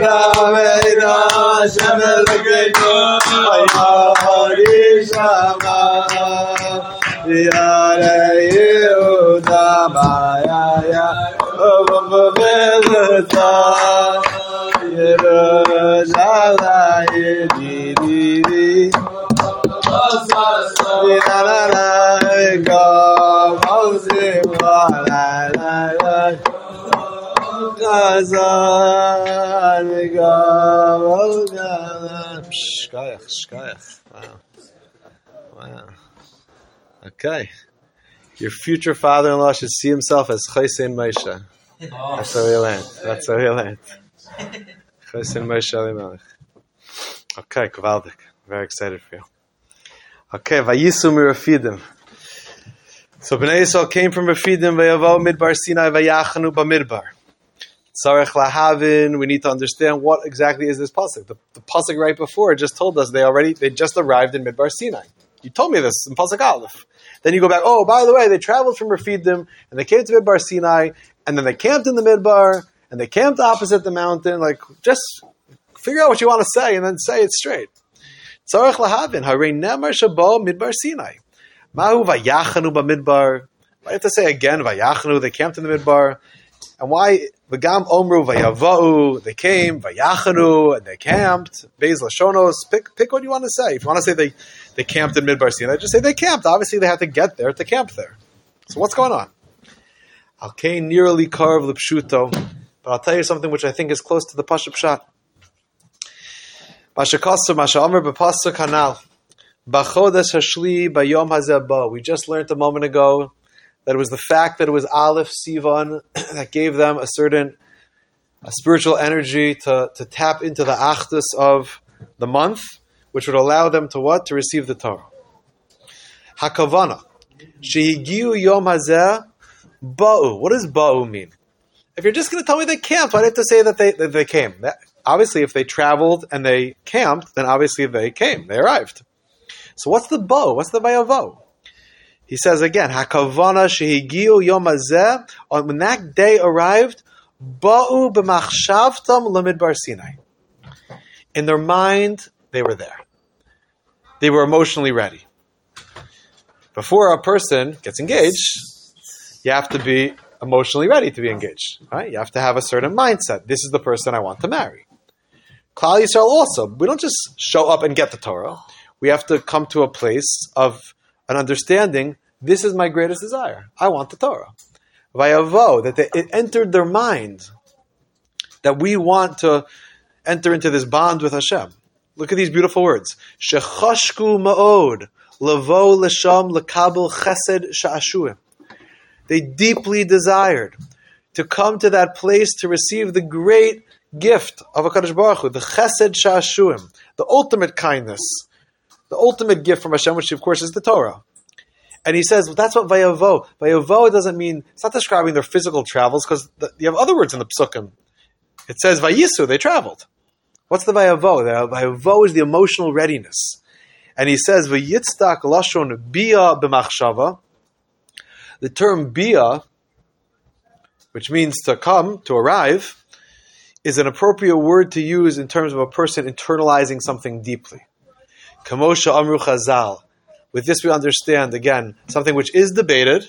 Ram, hey, Ram, Shem Elokeinu, Hayari Shama, Yare Shkayach, shkayach. Wow. Wow. Okay. Your future father-in-law should see himself as Chaysin Moshe. That's what we learned. That's what we learned. Chaysin Moshe Elimelech. Okay, Kvaldik. Very excited for you. Okay, Vayisu Mirafidim. So Bnei Yisrael came from Rafidim, Vayavo Midbar Sinai, Vayachanu Bamidbar. Sarech Lahavin, we need to understand what exactly is this pasuk. The, the pasuk right before just told us they already, they just arrived in Midbar Sinai. You told me this in pasuk Aleph. Then you go back, oh, by the way, they traveled from Rafidim, and they came to Midbar Sinai, and then they camped in the Midbar, and they camped opposite the mountain. Like, just figure out what you want to say, and then say it straight. Tzarech lahavin, harei nemar shabo midbar Sinai. Mahu vayachanu. Why do you have to say again, vayachanu, they camped in the midbar? And why, v'gam omru vayavau, they came, vayachanu, and they camped, beis lashonos, pick, pick what you want to say. If you want to say they, they camped in midbar Sinai, just say they camped. Obviously they had to get there to camp there. So what's going on? Alkein nearly carved l'pshuto, but I'll tell you something which I think is close to the pashup shot. Mashakasur Mashaomer b'pasuk hanal. Bachodesh hashli bayom hazeh We just learned a moment ago that it was the fact that it was Aleph Sivan that gave them a certain a spiritual energy to, to tap into the achdus of the month, which would allow them to what? To receive the Torah. Hakavana. Shehigiu yom hazeh ba'u. What does ba'u mean? If you're just going to tell me they camped, why do have to say that they, that they came? That, obviously, if they traveled and they camped, then obviously they came, they arrived. So what's the bo? What's the vayavo? He says again, hakavana shehigiu yom hazeh. When that day arrived, ba'u b'machshavtam lemidbar Sinai. In their mind, they were there. They were emotionally ready. Before a person gets engaged, you have to be emotionally ready to be engaged. Right? You have to have a certain mindset. This is the person I want to marry. Klal Yisrael also. We don't just show up and get the Torah. We have to come to a place of an understanding. This is my greatest desire. I want the Torah. Vayavo that they, it entered their mind that we want to enter into this bond with Hashem. Look at these beautiful words. Shechashku ma'od lavo l'sham lekabel chesed sha'ashuim they deeply desired to come to that place to receive the great gift of HaKadosh Baruch Hu, the Chesed Sha'ashuim, the ultimate kindness, the ultimate gift from Hashem, which of course is the Torah. And he says, well, that's what Vayavo. Vayavo doesn't mean, it's not describing their physical travels, because you have other words in the Psukim. It says Vayisu, they traveled. What's the Vayavo? The Vayavo is the emotional readiness. And he says, Vayitzdak Lashon Bia B'machshava, the term bia, which means to come, to arrive, is an appropriate word to use in terms of a person internalizing something deeply. Kamosha Amru Chazal. With this we understand, again, something which is debated,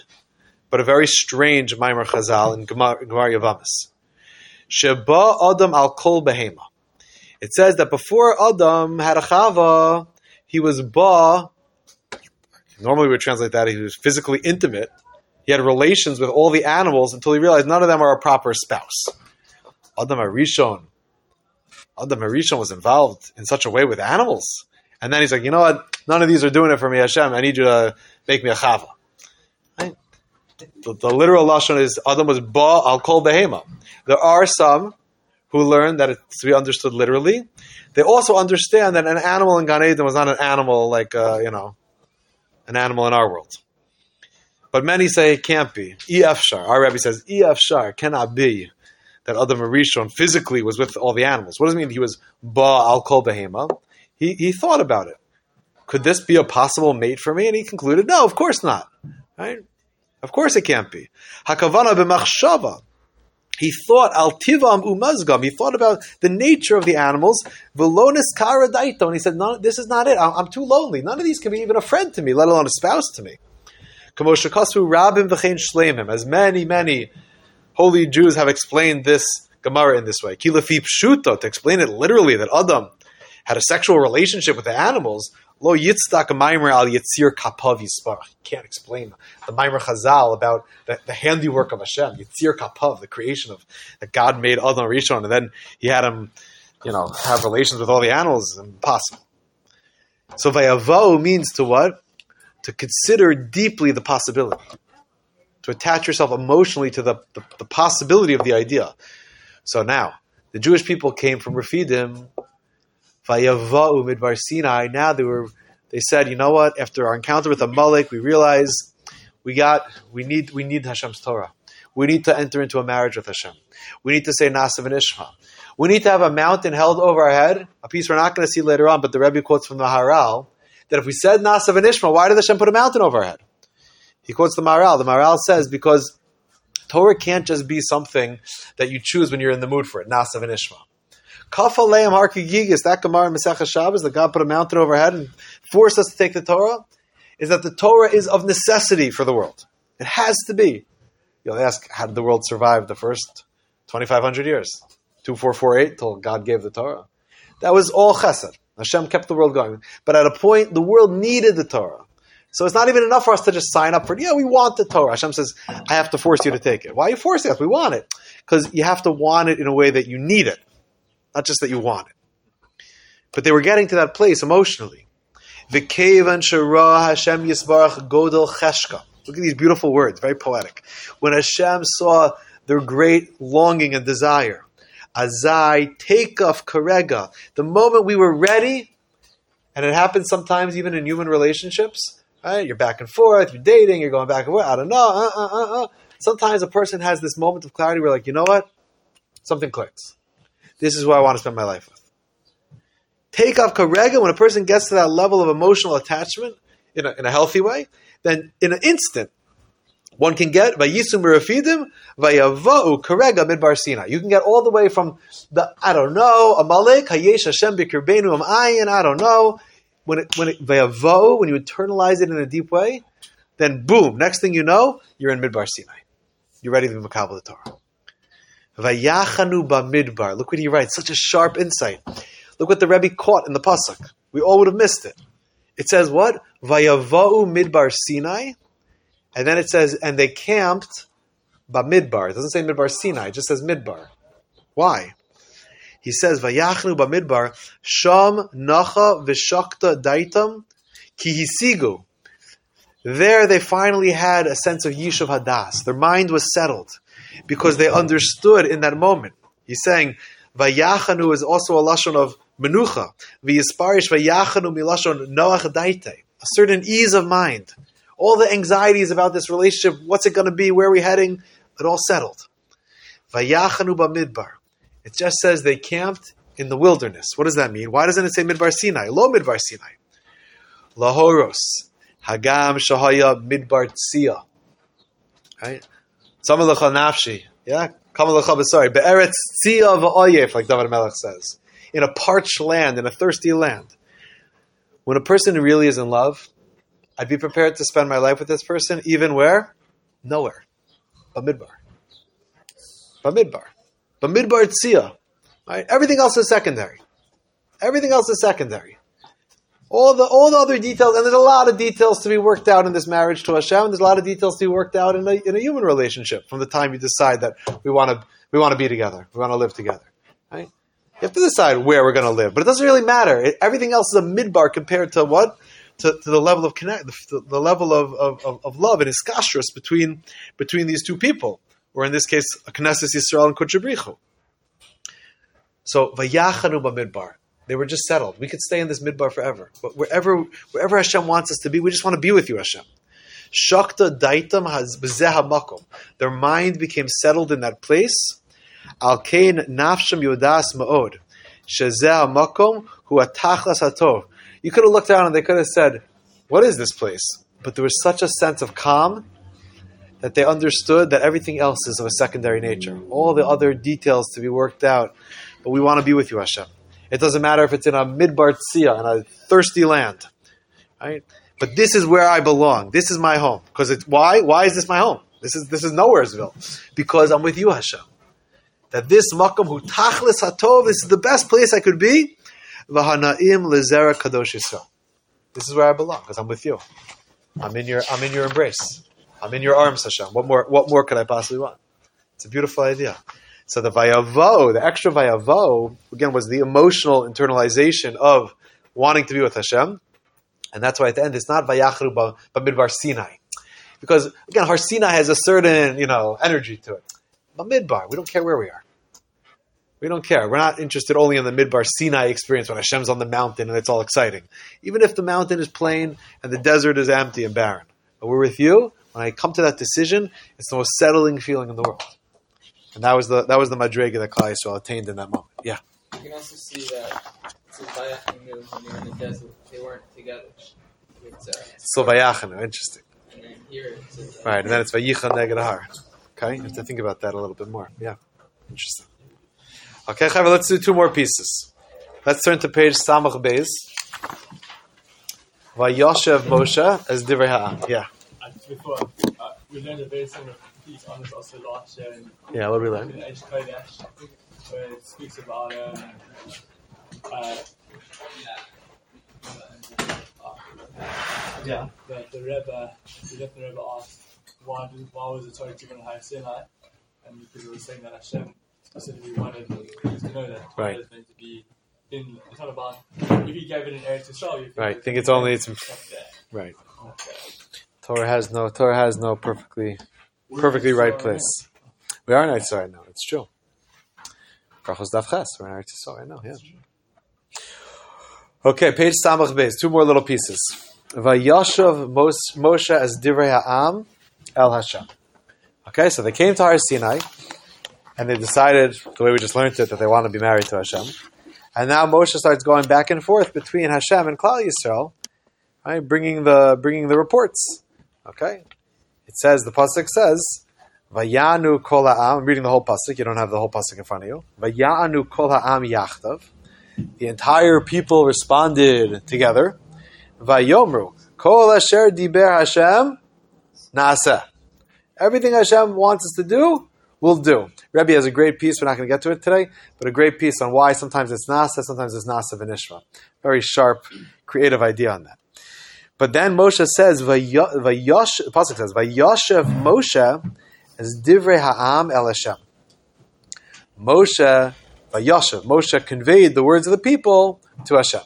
but a very strange Maimer Chazal in Gemara Yavamis. Sheba Adam al Kol Behema. It says that before Adam had a Chava, he was Ba. Normally we would translate that he was physically intimate he had relations with all the animals until he realized none of them are a proper spouse. Adam Arishon, Adam Arishon was involved in such a way with animals. And then he's like, you know what? None of these are doing it for me, Hashem. I need you to make me a chava. The, the, literal lashon is Adam was ba al kol behema. There are some who learn that it's to be understood literally. They also understand that an animal in Gan Eden was not an animal like uh, you know, an animal in our world. But many say it can't be. Efshar. Our Rebbe says Efshar cannot be that Adam Rishon physically was with all the animals. What does it mean? He was ba al kol behema. He he thought about it. Could this be a possible mate for me? And he concluded, no, of course not. Right? Of course it can't be. Hakavana b'machshava. He thought al tivam umazgam. He thought about the nature of the animals. Velonis karadaito. And he said, no, this is not it. I'm, I'm too lonely. None of these can be even a friend to me, let alone a spouse to me. Kamoshakasu Rabim v'chein shleimim. As many, many holy Jews have explained this Gemara in this way. Kilafi pshuto, to explain it literally, that Adam had a sexual relationship with the animals, lo yitzdak maimer al yitzir kapav yisparach. You can't explain the maimer chazal about the, the handiwork of Hashem, yitzir kapav, the creation of that God made Adam Rishon, and then He had him, you know, have relations with all the animals. Impossible. So vayavo means to what? To consider deeply the possibility, to attach yourself emotionally to the, the, the possibility of the idea. So now, the Jewish people came from Rafidim, Vayavau Midbar Sinai. Now they were, they said, you know what? After our encounter with Amalek, we realized we got, we need, we need Hashem's Torah. We need to enter into a marriage with Hashem. We need to say Nasav and Ishma. We need to have a mountain held over our head, a piece we're not going to see later on, but the Rebbe quotes from the Haral, that if we said Nasav and Ishma, why did Hashem put a mountain over our head? He quotes the Maharal. The Maharal says because Torah can't just be something that you choose when you're in the mood for it, Nasav and Ishma. Kafaleim Harkigigis, that Gemara Masechah Shabbos, that God put a mountain overhead and forced us to take the Torah, is that the Torah is of necessity for the world. It has to be. You'll ask, how did the world survive the first 2,500 years? 2448 till God gave the Torah. That was all chesed. Hashem kept the world going. But at a point, the world needed the Torah. So it's not even enough for us to just sign up for it. Yeah, we want the Torah. Hashem says, I have to force you to take it. Why are you forcing us? We want it. Because you have to want it in a way that you need it, not just that you want it. But they were getting to that place emotionally. V'kevan shara Hashem yisbarach godel cheshka. Look at these beautiful words, very poetic. When Hashem saw their great longing and desire, azai take off karega. The moment we were ready, and it happens sometimes even in human relationships, right? You're back and forth, you're dating, you're going back and forth. I don't know. Uh, uh, uh, uh. Sometimes a person has this moment of clarity where, like, you know what? Something clicks. This is what I want to spend my life with. Take off karega when a person gets to that level of emotional attachment in a, in a healthy way, then in an instant, one can get vayisum berafidim vayavau karega midbar Sinai. You can get all the way from the I don't know Amalek hayesh Hashem b'kirbenu am ayin I don't know when it when it when you internalize it in a deep way, then boom, next thing you know, you're in midbar Sinai. You're ready to be makabel the Torah. Vayachanu bamidbar. Look what he writes. Such a sharp insight. Look what the Rebbe caught in the pasuk. We all would have missed it. It says what? Vayavau midbar Sinai, and then it says, and they camped bamidbar. It doesn't say midbar Sinai. It just says midbar. Why? He says Vayachnu bamidbar sham nacha v'shakta daitam kihisigu. There they finally had a sense of Yishuv Hadas. Their mind was settled because they understood in that moment. He's saying, Vayachanu is also a lashon of menucha. V'yisparish vayachanu milashon noach daite. A certain ease of mind. All the anxieties about this relationship, what's it going to be, where are we heading, it all settled. Vayachanu b'midbar. It just says they camped in the wilderness. What does that mean? Why doesn't it say midbar Sinai? Lo midbar Sinai. Lahoros. Hagam Shahaya Midbar Tzia. Right? Tzamalacha Nafshi. Yeah? Kamalacha Sorry. Be'eretz Tzia V'oyef, like David Melech says. In a parched land, in a thirsty land. When a person really is in love, I'd be prepared to spend my life with this person, even where? Nowhere. Bamidbar. Bamidbar. Bamidbar Tzia. Right? Everything else is secondary. Everything else is secondary all the all the other details, and there's a lot of details to be worked out in this marriage to Hashem. There's a lot of details to be worked out in a, in a human relationship from the time you decide that we want to we want to be together, we want to live together. Right? You have to decide where we're going to live, but it doesn't really matter. It, everything else is a midbar compared to what to, to the level of connect, the, the level of, of, of love and iskashrus between between these two people, or in this case, Knesset Yisrael and Kuchabrichu. So vayachanu b'midbar. They were just settled. We could stay in this midbar forever. But wherever wherever Hashem wants us to be, we just want to be with you, Hashem. Shakta daitam has makom. Their mind became settled in that place. Al kain nafsham yodas ma'od. Shezeh makom hu atachlas hatov. You could have looked down and they could have said, "What is this place?" But there was such a sense of calm that they understood that everything else is of a secondary nature. All the other details to be worked out. But we want to be with you, Hashem. It doesn't matter if it's in a midbar tzia, in a thirsty land. Right? But this is where I belong. This is my home. Because it's why? Why is this my home? This is this is nowheresville. Because I'm with you, Hashem. That this makom hu tachlis hatov, this is the best place I could be. v'hanaim lezera kadosh Yisrael. This is where I belong because I'm with you. I'm in your I'm in your embrace. I'm in your arms, Hashem. What more what more could I possibly want? It's a beautiful idea. So the vayavo, the extra vayavo, again, was the emotional internalization of wanting to be with Hashem. And that's why at the end it's not vayachru b'midbar Sinai. Because again, Har Sinai has a certain, you know, energy to it. B'midbar, we don't care where we are. We don't care. We're not interested only in the Midbar Sinai experience when Hashem's on the mountain and it's all exciting. Even if the mountain is plain and the desert is empty and barren. But we're with you. When I come to that decision, it's the most settling feeling in the world. And that was the that was the madrega that Klal Yisrael attained in that moment. Yeah. You can also see that so Bayach knew when they were in the desert, they weren't together. It's, uh, So interesting. and then here it's Right, and then it's vayichan neged har. Okay, you have to think about that a little bit more. Yeah, interesting. Okay, Chaver, let's do two more pieces. Let's turn to page Samach Beis. Vayoshev Moshe as divrei ha'am. Yeah, before, uh, we learned a very similar on this also last year in, yeah. What did we learn? Eish Kodesh, where it speaks about um, uh, Yeah. the, the Rebbe, the Rebbe Rebbe asked, why, did, why was the Torah given on Har Sinai? And because it was saying that Hashem specifically wanted to know that Torah Right. is meant to be in, it's not about, if he gave it in Eretz Yisrael, you Right. Think it's only it's right. Okay. Torah has no Torah has no perfectly perfectly right place. We are in Eretz Yisrael now. It's true. Brachos Daf. We're in Eretz right now. Yeah. Okay, page Samach Beis. Two more little pieces. Vayashav Moshe as divrei ha'am el Hashem. Okay, so they came to Har Sinai, and they decided the way we just learned it that they want to be married to Hashem. And now Moshe starts going back and forth between Hashem and Klal Yisrael, right, bringing the bringing the reports. Okay, it says the pasuk says, "Vayanu kol ha'am." I'm reading the whole pasuk. You don't have the whole pasuk in front of you. Vayanu kol ha'am yachtav. The entire people responded together. Vayomru kol asher diber Hashem nasa. Everything Hashem wants us to do, we'll do. Rebbe has a great piece. We're not going to get to it today, but a great piece on why sometimes it's nasa, sometimes it's nasa v'nishma. Very sharp, creative idea on that. But then Moshe says, "Vayo- "Vayosh." The pasuk says, "Vayoshev Moshe as divrei ha'am el Hashem." Moshe, Vayoshev. Moshe conveyed the words of the people to Hashem.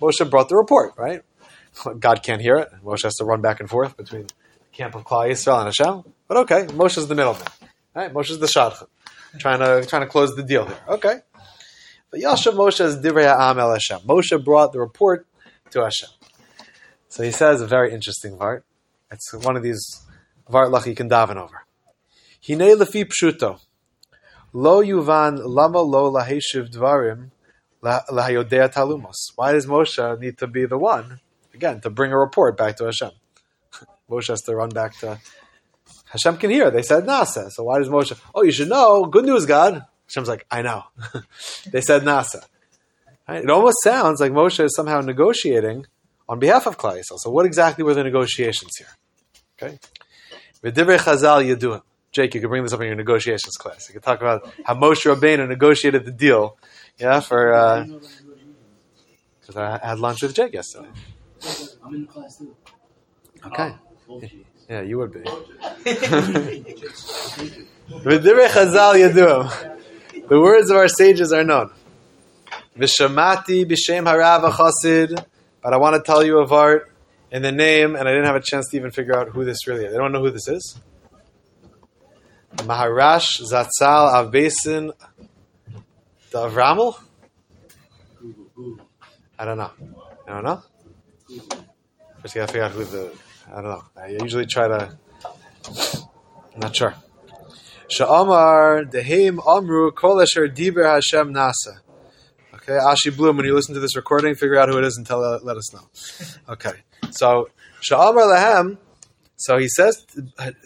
Moshe brought the report. Right? God can't hear it. Moshe has to run back and forth between the camp of Klal Yisrael and Hashem. But okay, Moshe's the middleman. Right? Moshe's the shadchan, trying to trying to close the deal here. Okay. But Vayoshev Moshe as divrei ha'am el Hashem. Moshe brought the report to Hashem. So he says a very interesting vart. It's one of these vart lach you can daven over. Hine lefi pshuto. Lo yuvan lama lo laheshiv dvarim la- lahayodea talumos. Why does Moshe need to be the one, again, to bring a report back to Hashem? Moshe has to run back to Hashem can hear. They said Nasa. So why does Moshe, oh, you should know, good news, God. Hashem's like, I know. they said Nasa. Right? It almost sounds like Moshe is somehow negotiating on behalf of Klal Yisrael. So what exactly were the negotiations here? Okay. V'divrei Chazal Yaduim. Jake, you can bring this up in your negotiations class. You can talk about how Moshe Rabbeinu negotiated the deal. Yeah, for uh, because I had lunch with Jake yesterday. I'm in the class too. Okay. Ah, oh, Bullshit. Yeah, you would be. V'divrei Chazal Yaduim. The words of our sages are known. Vishamati b'shem harav chasid. But I want to tell you of art in the name, and I didn't have a chance to even figure out who this really is. They don't know who this is. Maharash Zatzal Avbesin the Avramel? Google, Google. I don't know. I don't know. First, you gotta figure out who the. I don't know. I usually try to. I'm not sure. Sha'amar Deheim Amru Kol Asher Diber Hashem Nasa. Okay, Ashi Bloom. When you listen to this recording, figure out who it is and tell let us know. Okay, so Sha'amar Lahem. So he says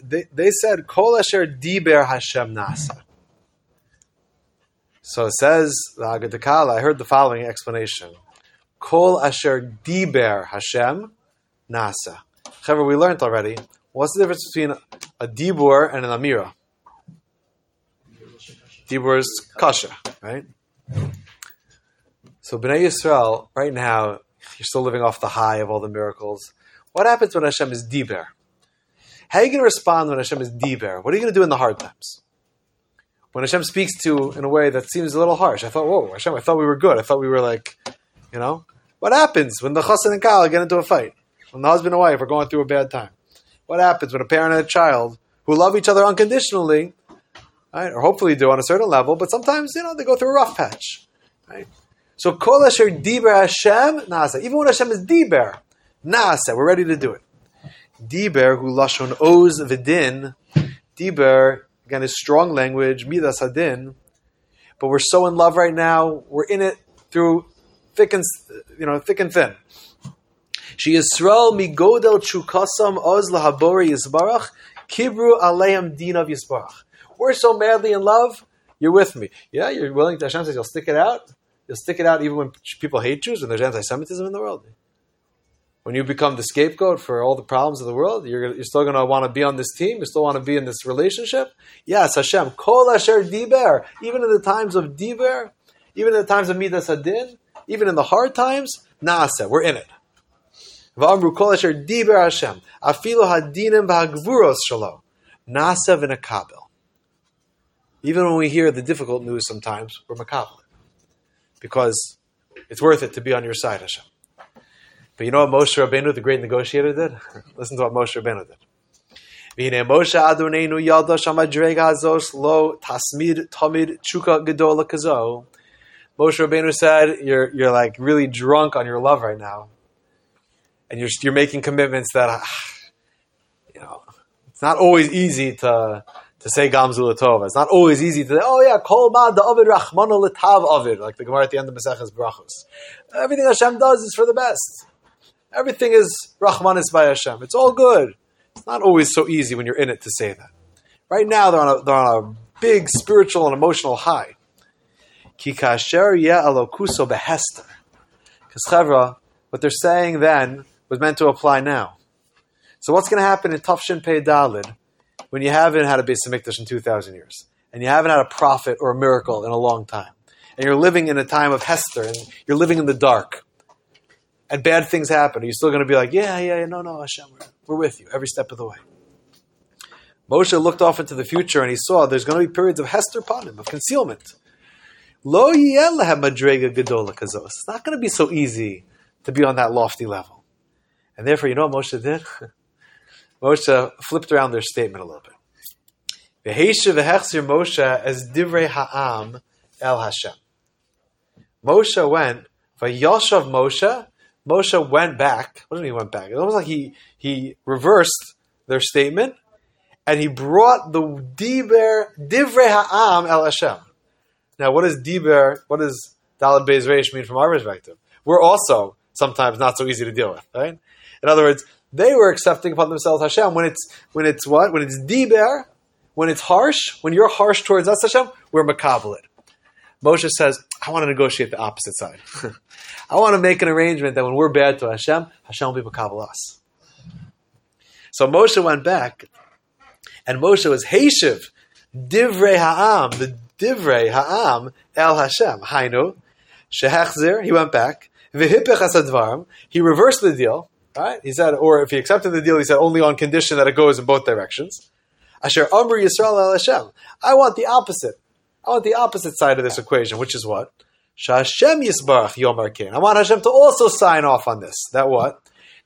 they, they said Kol Asher Diber Hashem Nasa. So it says the. I heard the following explanation: Kol Asher Diber Hashem Nasa. However, we learned already. What's the difference between a dibur and an amira? Dibur is kasha, right? So Bnei Yisrael, right now, you're still living off the high of all the miracles. What happens when Hashem is diber? How are you going to respond when Hashem is diber? What are you going to do in the hard times? When Hashem speaks to in a way that seems a little harsh. I thought, whoa, Hashem, I thought we were good. I thought we were like, you know? What happens when the chassan and kal get into a fight? When the husband and wife are going through a bad time? What happens when a parent and a child who love each other unconditionally, right, or hopefully do on a certain level, but sometimes, you know, they go through a rough patch, right? So kol asher diber Hashem nasa. Even when Hashem is diber, nasa, we're ready to do it. Diber who lashon oz v'din. Diber again is strong language midas hadin. But we're so in love right now. We're in it through thick and you know thick and thin. She Yisrael migodel chukasam oz lahabori yisbarach kibru aleim din of yisbarach. We're so madly in love. You're with me. Yeah, you're willing to. Hashem says you'll stick it out. You'll stick it out even when people hate Jews and there's anti-Semitism in the world. When you become the scapegoat for all the problems of the world, you're, you're still going to want to be on this team. You still want to be in this relationship. Yes, Hashem, kol asher diber. Even in the times of diber, even in the times of midas hadin, even in the hard times, naaseh, we're in it. V'amru kol asher diber Hashem, afilu hadinim v'hagvuros shalo, naaseh v'nekabel. Even when we hear the difficult news sometimes, we're makabel because it's worth it to be on your side, Hashem. But you know what Moshe Rabbeinu, the great negotiator, did? Listen to what Moshe Rabbeinu did. V'hinei Moshe Adonenu yalda shamadreg hazos lo tasmid tamid chuka gedola kazo. Moshe Rabbeinu said, "You're you're like really drunk on your love right now, and you're you're making commitments that, you know, it's not always easy to to say Gamzu Latova. It's not always easy to say, oh yeah, Kol Ma the Ovid Rachmano Litav Ovid, like the Gemara at the end of Maseches Brachos. Everything Hashem does is for the best. Everything is Rahmanis by Hashem. It's all good. It's not always so easy when you're in it to say that. Right now, they're on a, they're on a big spiritual and emotional high. Ki kasher yeh alokuso behester. Because what they're saying then was meant to apply now. So what's going to happen in Tafshin Pei Dalid when you haven't had a Beis Hamikdash in 2,000 years, and you haven't had a prophet or a miracle in a long time, and you're living in a time of Hester, and you're living in the dark, and bad things happen, are you still going to be like, yeah, yeah, no, no, Hashem, we're, we're with you every step of the way? Moshe looked off into the future and he saw there's going to be periods of Hester Panim, of concealment. It's not going to be so easy to be on that lofty level. And therefore, you know what Moshe did? Moshe flipped around their statement a little bit. V'heisha v'hechzir Moshe as divrei ha'am el Hashem. Moshe went, v'yoshav Moshe, Moshe went back. What do you mean he went back? It's almost like he, he reversed their statement and he brought the diber, divrei ha'am el Hashem. Now, what does diber, what does Dalad Beis Reish mean from our perspective? We're also sometimes not so easy to deal with, right? In other words, they were accepting upon themselves Hashem when it's when it's what when it's diber, when it's harsh, when you're harsh towards us Hashem, we're makabelit. Moshe says, I want to negotiate the opposite side. I want to make an arrangement that when we're bad to Hashem, Hashem will be makabel us. So Moshe went back, and Moshe was Hashiv, divrei ha'am, the divrei ha'am el Hashem. Hainu, shehachzir, he went back, v'hipech hasadvarim, he reversed the deal, Right? He said, or if he accepted the deal, he said only on condition that it goes in both directions. Asher Amr Yisrael El Hashem. I want the opposite. I want the opposite side of this equation, which is what? Shashem Yisbarach Yomar Kain. I want Hashem to also sign off on this. That what?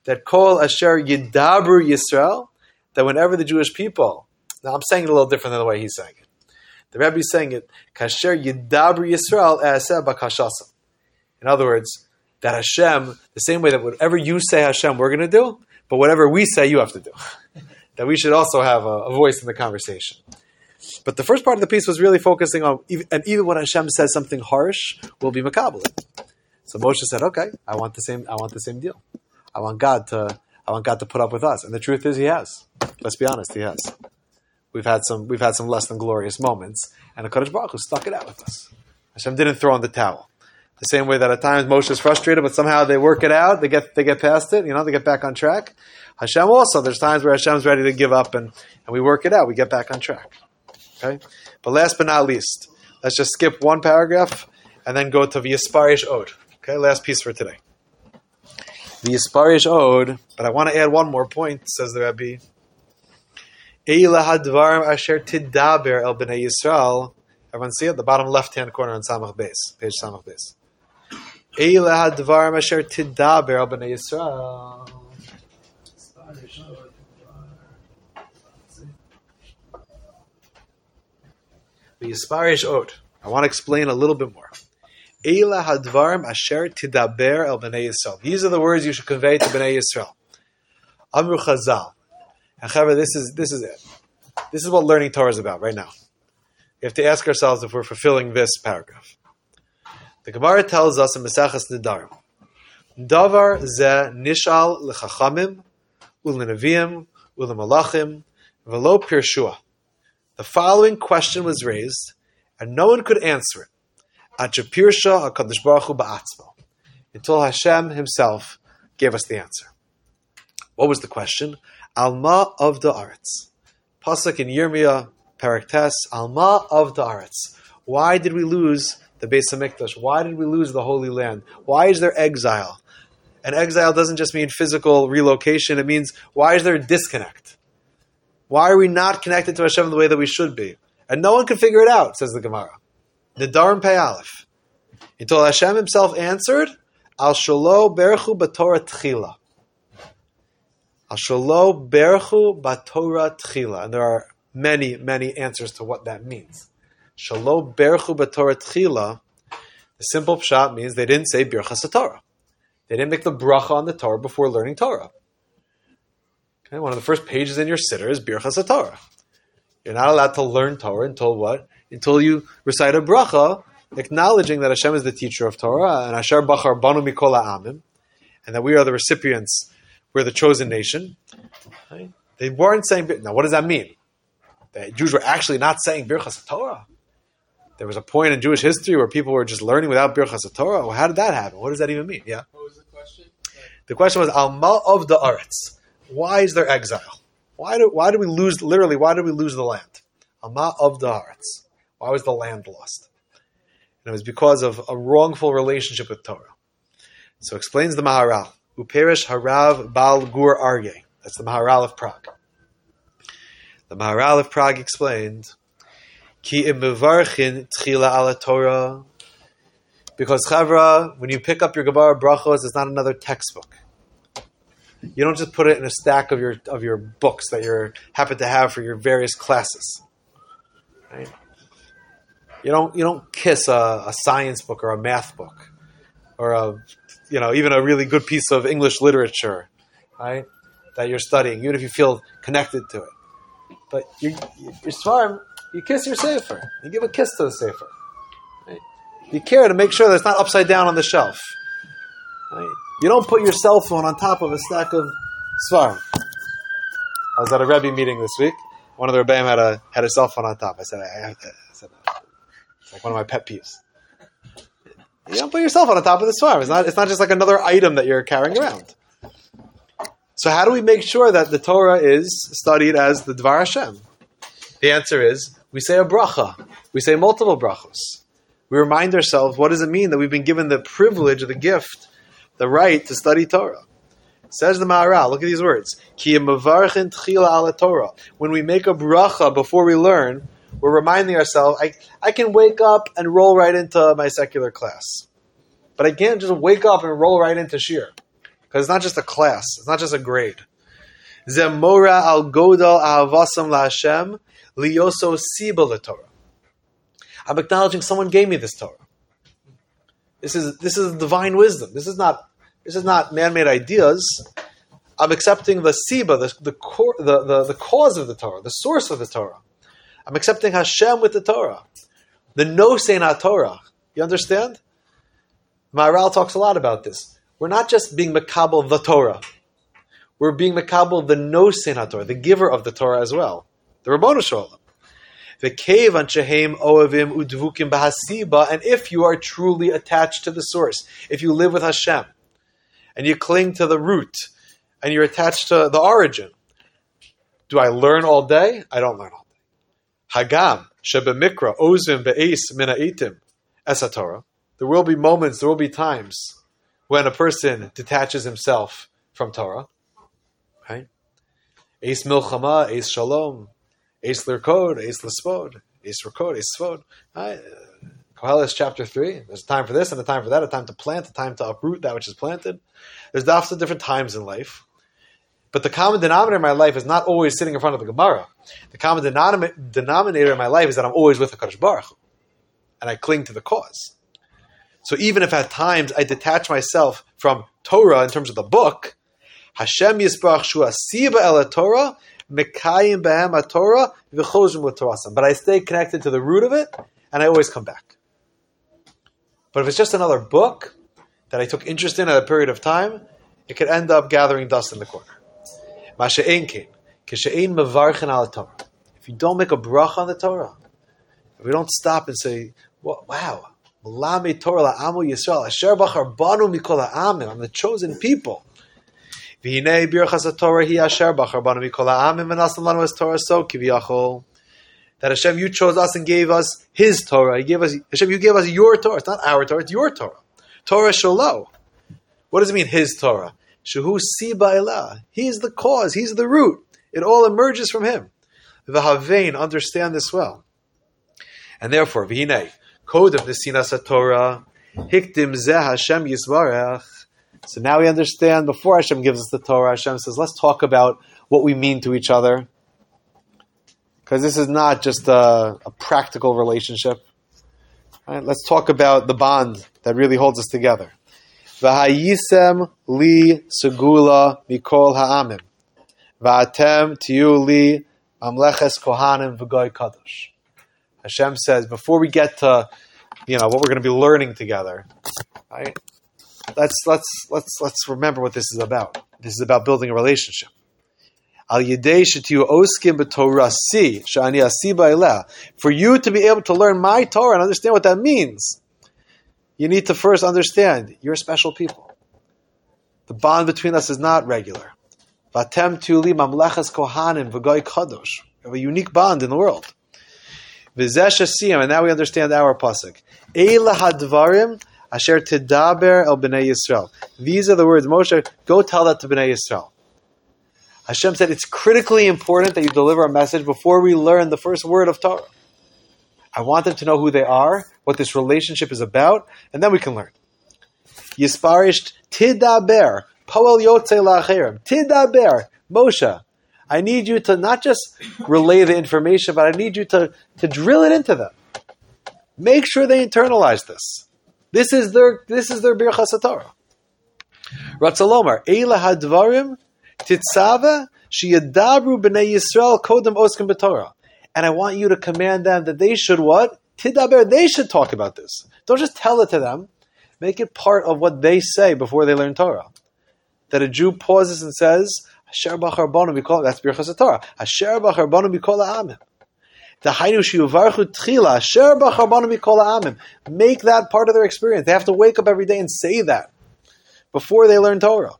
That Kol Asher Yidabru Yisrael. That whenever the Jewish people, now I'm saying it a little different than the way he's saying it. The Rebbe is saying it, Kasher Yidabru Yisrael Eseh. In other words, that Hashem, the same way that whatever you say Hashem, we're going to do, but whatever we say, you have to do. that we should also have a, a, voice in the conversation. But the first part of the piece was really focusing on, and even when Hashem says something harsh, we'll be makabel. So Moshe said, "Okay, I want the same. I want the same deal. I want God to. I want God to put up with us." And the truth is, He has. Let's be honest, He has. We've had some. We've had some less than glorious moments, and the Kodesh Baruch Hu stuck it out with us. Hashem didn't throw in the towel. The same way that at times Moshe is frustrated, but somehow they work it out. They get they get past it. You know, they get back on track. Hashem also. There's times where Hashem's ready to give up, and, and we work it out. We get back on track. Okay. But last but not least, let's just skip one paragraph and then go to V'yisparish Ode. Okay, last piece for today. The Yisparish Ode, but I want to add one more point, says the Rabbi. Eila hadvarim asher tidaber el b'nei Yisrael. Everyone see it? The bottom left-hand corner on Samach Beis, page Samach Beis. Yisparish. I want to explain a little bit more. These are the words you should convey to b'nei Yisrael. Amru Chazal. Chaver, this is this is it. This is what learning Torah is about right now. We have to ask ourselves if we're fulfilling this paragraph. The Gemara tells us in Mesachas Nedarim, Davar ze nishal lechachamim ulenavim ulemalachim velo pirshua. The following question was raised, and no one could answer it. Achapirsha Hakadosh Baruch Hu ba'atzmo, until Hashem Himself gave us the answer. What was the question? Alma of the Aretz. Pasuk in Yirmiyah, Paraktes, Alma of the Aretz. Why did we lose the Beis Hamikdash? Why did we lose the Holy Land? Why is there exile? And exile doesn't just mean physical relocation, it means why is there a disconnect? Why are we not connected to Hashem the way that we should be? And no one can figure it out, says the Gemara. Nedarim Pei Aleph. Until Hashem himself answered, Al Shalo Berchu Batorah Tchila. Al Shalo Berchu Batorah Tchila. And there are many, many answers to what that means. Shalo Berchu Batorah Tchila, the simple pshat means they didn't say Birchas Torah. They didn't make the bracha on the Torah before learning Torah. Okay, one of the first pages in your sitter is Birchas Torah. You're not allowed to learn Torah until what? Until you recite a bracha, acknowledging that Hashem is the teacher of Torah, and Asher Bachar Banu Mikola Amim, and that we are the recipients, we're the chosen nation. They weren't saying, now what does that mean? The Jews were actually not saying Birchas Torah. There was a point in Jewish history where people were just learning without Birchas Torah. Well, how did that happen? What does that even mean? Yeah. What was the question? The question was Alma of the Aretz. Why is there exile? Why do why do we lose literally? Why did we lose the land? Alma of the Aretz. Why was the land lost? And it was because of a wrongful relationship with Torah. So explains the Maharal. Uperish Harav Baal Gur Aryeh. That's the Maharal of Prague. The Maharal of Prague explained, Ki im mevarchin tchila ala Torah. Because Chavra, when you pick up your Gemara Brachos, it's not another textbook. You don't just put it in a stack of your of your books that you happen to have for your various classes. Right? You don't you don't kiss a, a science book or a math book or a you know even a really good piece of English literature, right? That you're studying, even if you feel connected to it. But you, you're smart. You kiss your sefer. You give a kiss to the sefer. Right? You care to make sure that it's not upside down on the shelf. Right? You don't put your cell phone on top of a stack of svarim. I was at a Rebbe meeting this week. One of the Rebbeim had a had a cell phone on top. I said, I, I said, it's like one of my pet peeves. You don't put your cell phone on top of the svarim. It's not. It's not just like another item that you're carrying around. So how do we make sure that the Torah is studied as the Dvar Hashem? The answer is we say a bracha. We say multiple brachos. We remind ourselves what does it mean that we've been given the privilege, the gift, the right to study Torah. Says the Maharal, look at these words. When we make a bracha before we learn, we're reminding ourselves, I, I can wake up and roll right into my secular class. But I can't just wake up and roll right into Shir. Because it's not just a class, it's not just a grade. Zemora al godal ahavasam la Hashem liyoso siba Torah. I'm acknowledging someone gave me this Torah. This is this is divine wisdom. This is not this is not man-made ideas. I'm accepting the siba, the the, core, the, the, the cause of the Torah, the source of the Torah. I'm accepting Hashem with the Torah, the no not Torah. You understand? Maharal talks a lot about this. We're not just being makabel the Torah. We're being makabel the no Torah, the giver of the Torah as well, the Rabbanu Shalom. The cave on Shehem Oavim Udvukim Bahasiba, and if you are truly attached to the source, if you live with Hashem, and you cling to the root, and you're attached to the origin, do I learn all day? I don't learn all day. Hagam Shebemikra Ozim Be'es Minaitim Esa Torah. there will be moments, there will be times when a person detaches himself from Torah. Ace milchama, ace shalom, ace lirkod, ace lispod, ace rikod, ace svod. Right? Uh, Koheles chapter 3. There's a time for this and a time for that, a time to plant, a time to uproot that which is planted. There's lots of different times in life. But the common denominator in my life is not always sitting in front of the Gemara. The common denom- denominator in my life is that I'm always with the Kadosh Baruch and I cling to the cause. So even if at times I detach myself from Torah in terms of the book, Hashem Yisbarach Shu Asiba El Torah, Mekayim Behem Torah, V'chozim L'Torasam. But I stay connected to the root of it, and I always come back. But if it's just another book that I took interest in at a period of time, it could end up gathering dust in the corner. If you don't make a bracha on the Torah, if we don't stop and say, wow, I'm the chosen people. V'hinei birchas Torah hi asher bachar banu mikol ha'amim, and asan lanu es Torah so kiviyachol. That Hashem, you chose us and gave us His Torah. He gave us Hashem, you gave us your Torah. It's not our Torah; it's your Torah. Torah shalo. What does it mean? His Torah. Shehu siba elah. He's the cause. He's the root. It all emerges from him. The Havein understand this well, and therefore v'hinei kodem nesinas Torah hikdim zeh Hashem yisvarech. So now we understand. Before Hashem gives us the Torah, Hashem says, "Let's talk about what we mean to each other." Because this is not just a, a practical relationship. Right? Let's talk about the bond that really holds us together. V'hayisem li segula mikol ha'amim. V'atem tiyu li amleches kohanim v'goy kadosh. Hashem says, before we get to, you know, what we're going to be learning together, right? Let's let's let's let's remember what this is about. This is about building a relationship. For you to be able to learn my Torah and understand what that means, you need to first understand you're special people. The bond between us is not regular. Vatem kohanim. We have a unique bond in the world. And now we understand our pasuk. Asher tidaber el b'nei Yisrael. These are the words, Moshe, go tell that to b'nei Yisrael. Hashem said it's critically important that you deliver a message before we learn the first word of Torah. I want them to know who they are, what this relationship is about, and then we can learn. Yisparisht tidaber, poel yotze la'acherim. Tidaber, Moshe. I need you to not just relay the information, but I need you to, to drill it into them. Make sure they internalize this. This is their this is their birchas Torah. Ratzalomar, Eila hadvarim titzava sheyadabru b'nei Yisrael kodem oskim b'Torah. And I want you to command them that they should what? Tidaber, they should talk about this. Don't just tell it to them. Make it part of what they say before they learn Torah. That a Jew pauses and says, Asher b'char banu mikol, that's birchas Torah. Asher b'char banu mikol Make that part of their experience. They have to wake up every day and say that before they learn Torah.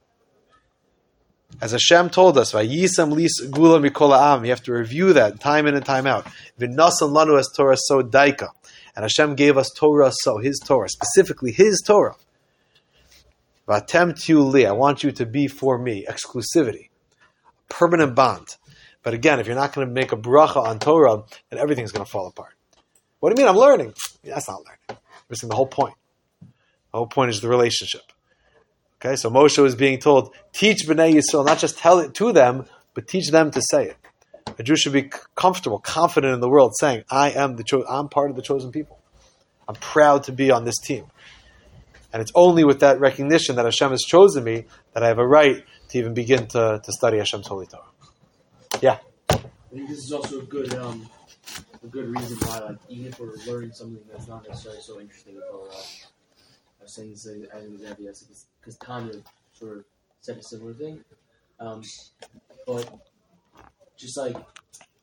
As Hashem told us, "Vayisam lis gula mikol ha'am," you have to review that time in and time out. V'nasan lanu as Torah so daika, and Hashem gave us Torah so His Torah, specifically His Torah. Vatem li, I want you to be for me, exclusivity, permanent bond. But again, if you're not going to make a bracha on Torah, then everything's going to fall apart. What do you mean? I'm learning. That's not learning. Missing the whole point. The whole point is the relationship. Okay, so Moshe was being told, teach Bnei Yisrael, not just tell it to them, but teach them to say it. A Jew should be comfortable, confident in the world, saying, "I am the cho- I'm part of the chosen people. I'm proud to be on this team." And it's only with that recognition that Hashem has chosen me that I have a right to even begin to, to study Hashem's holy Torah. Yeah. I think this is also a good um a good reason why like even if we're learning something that's not necessarily so interesting in Torah, I was saying this as an example because Tanya sort of said a similar thing. Um, but just like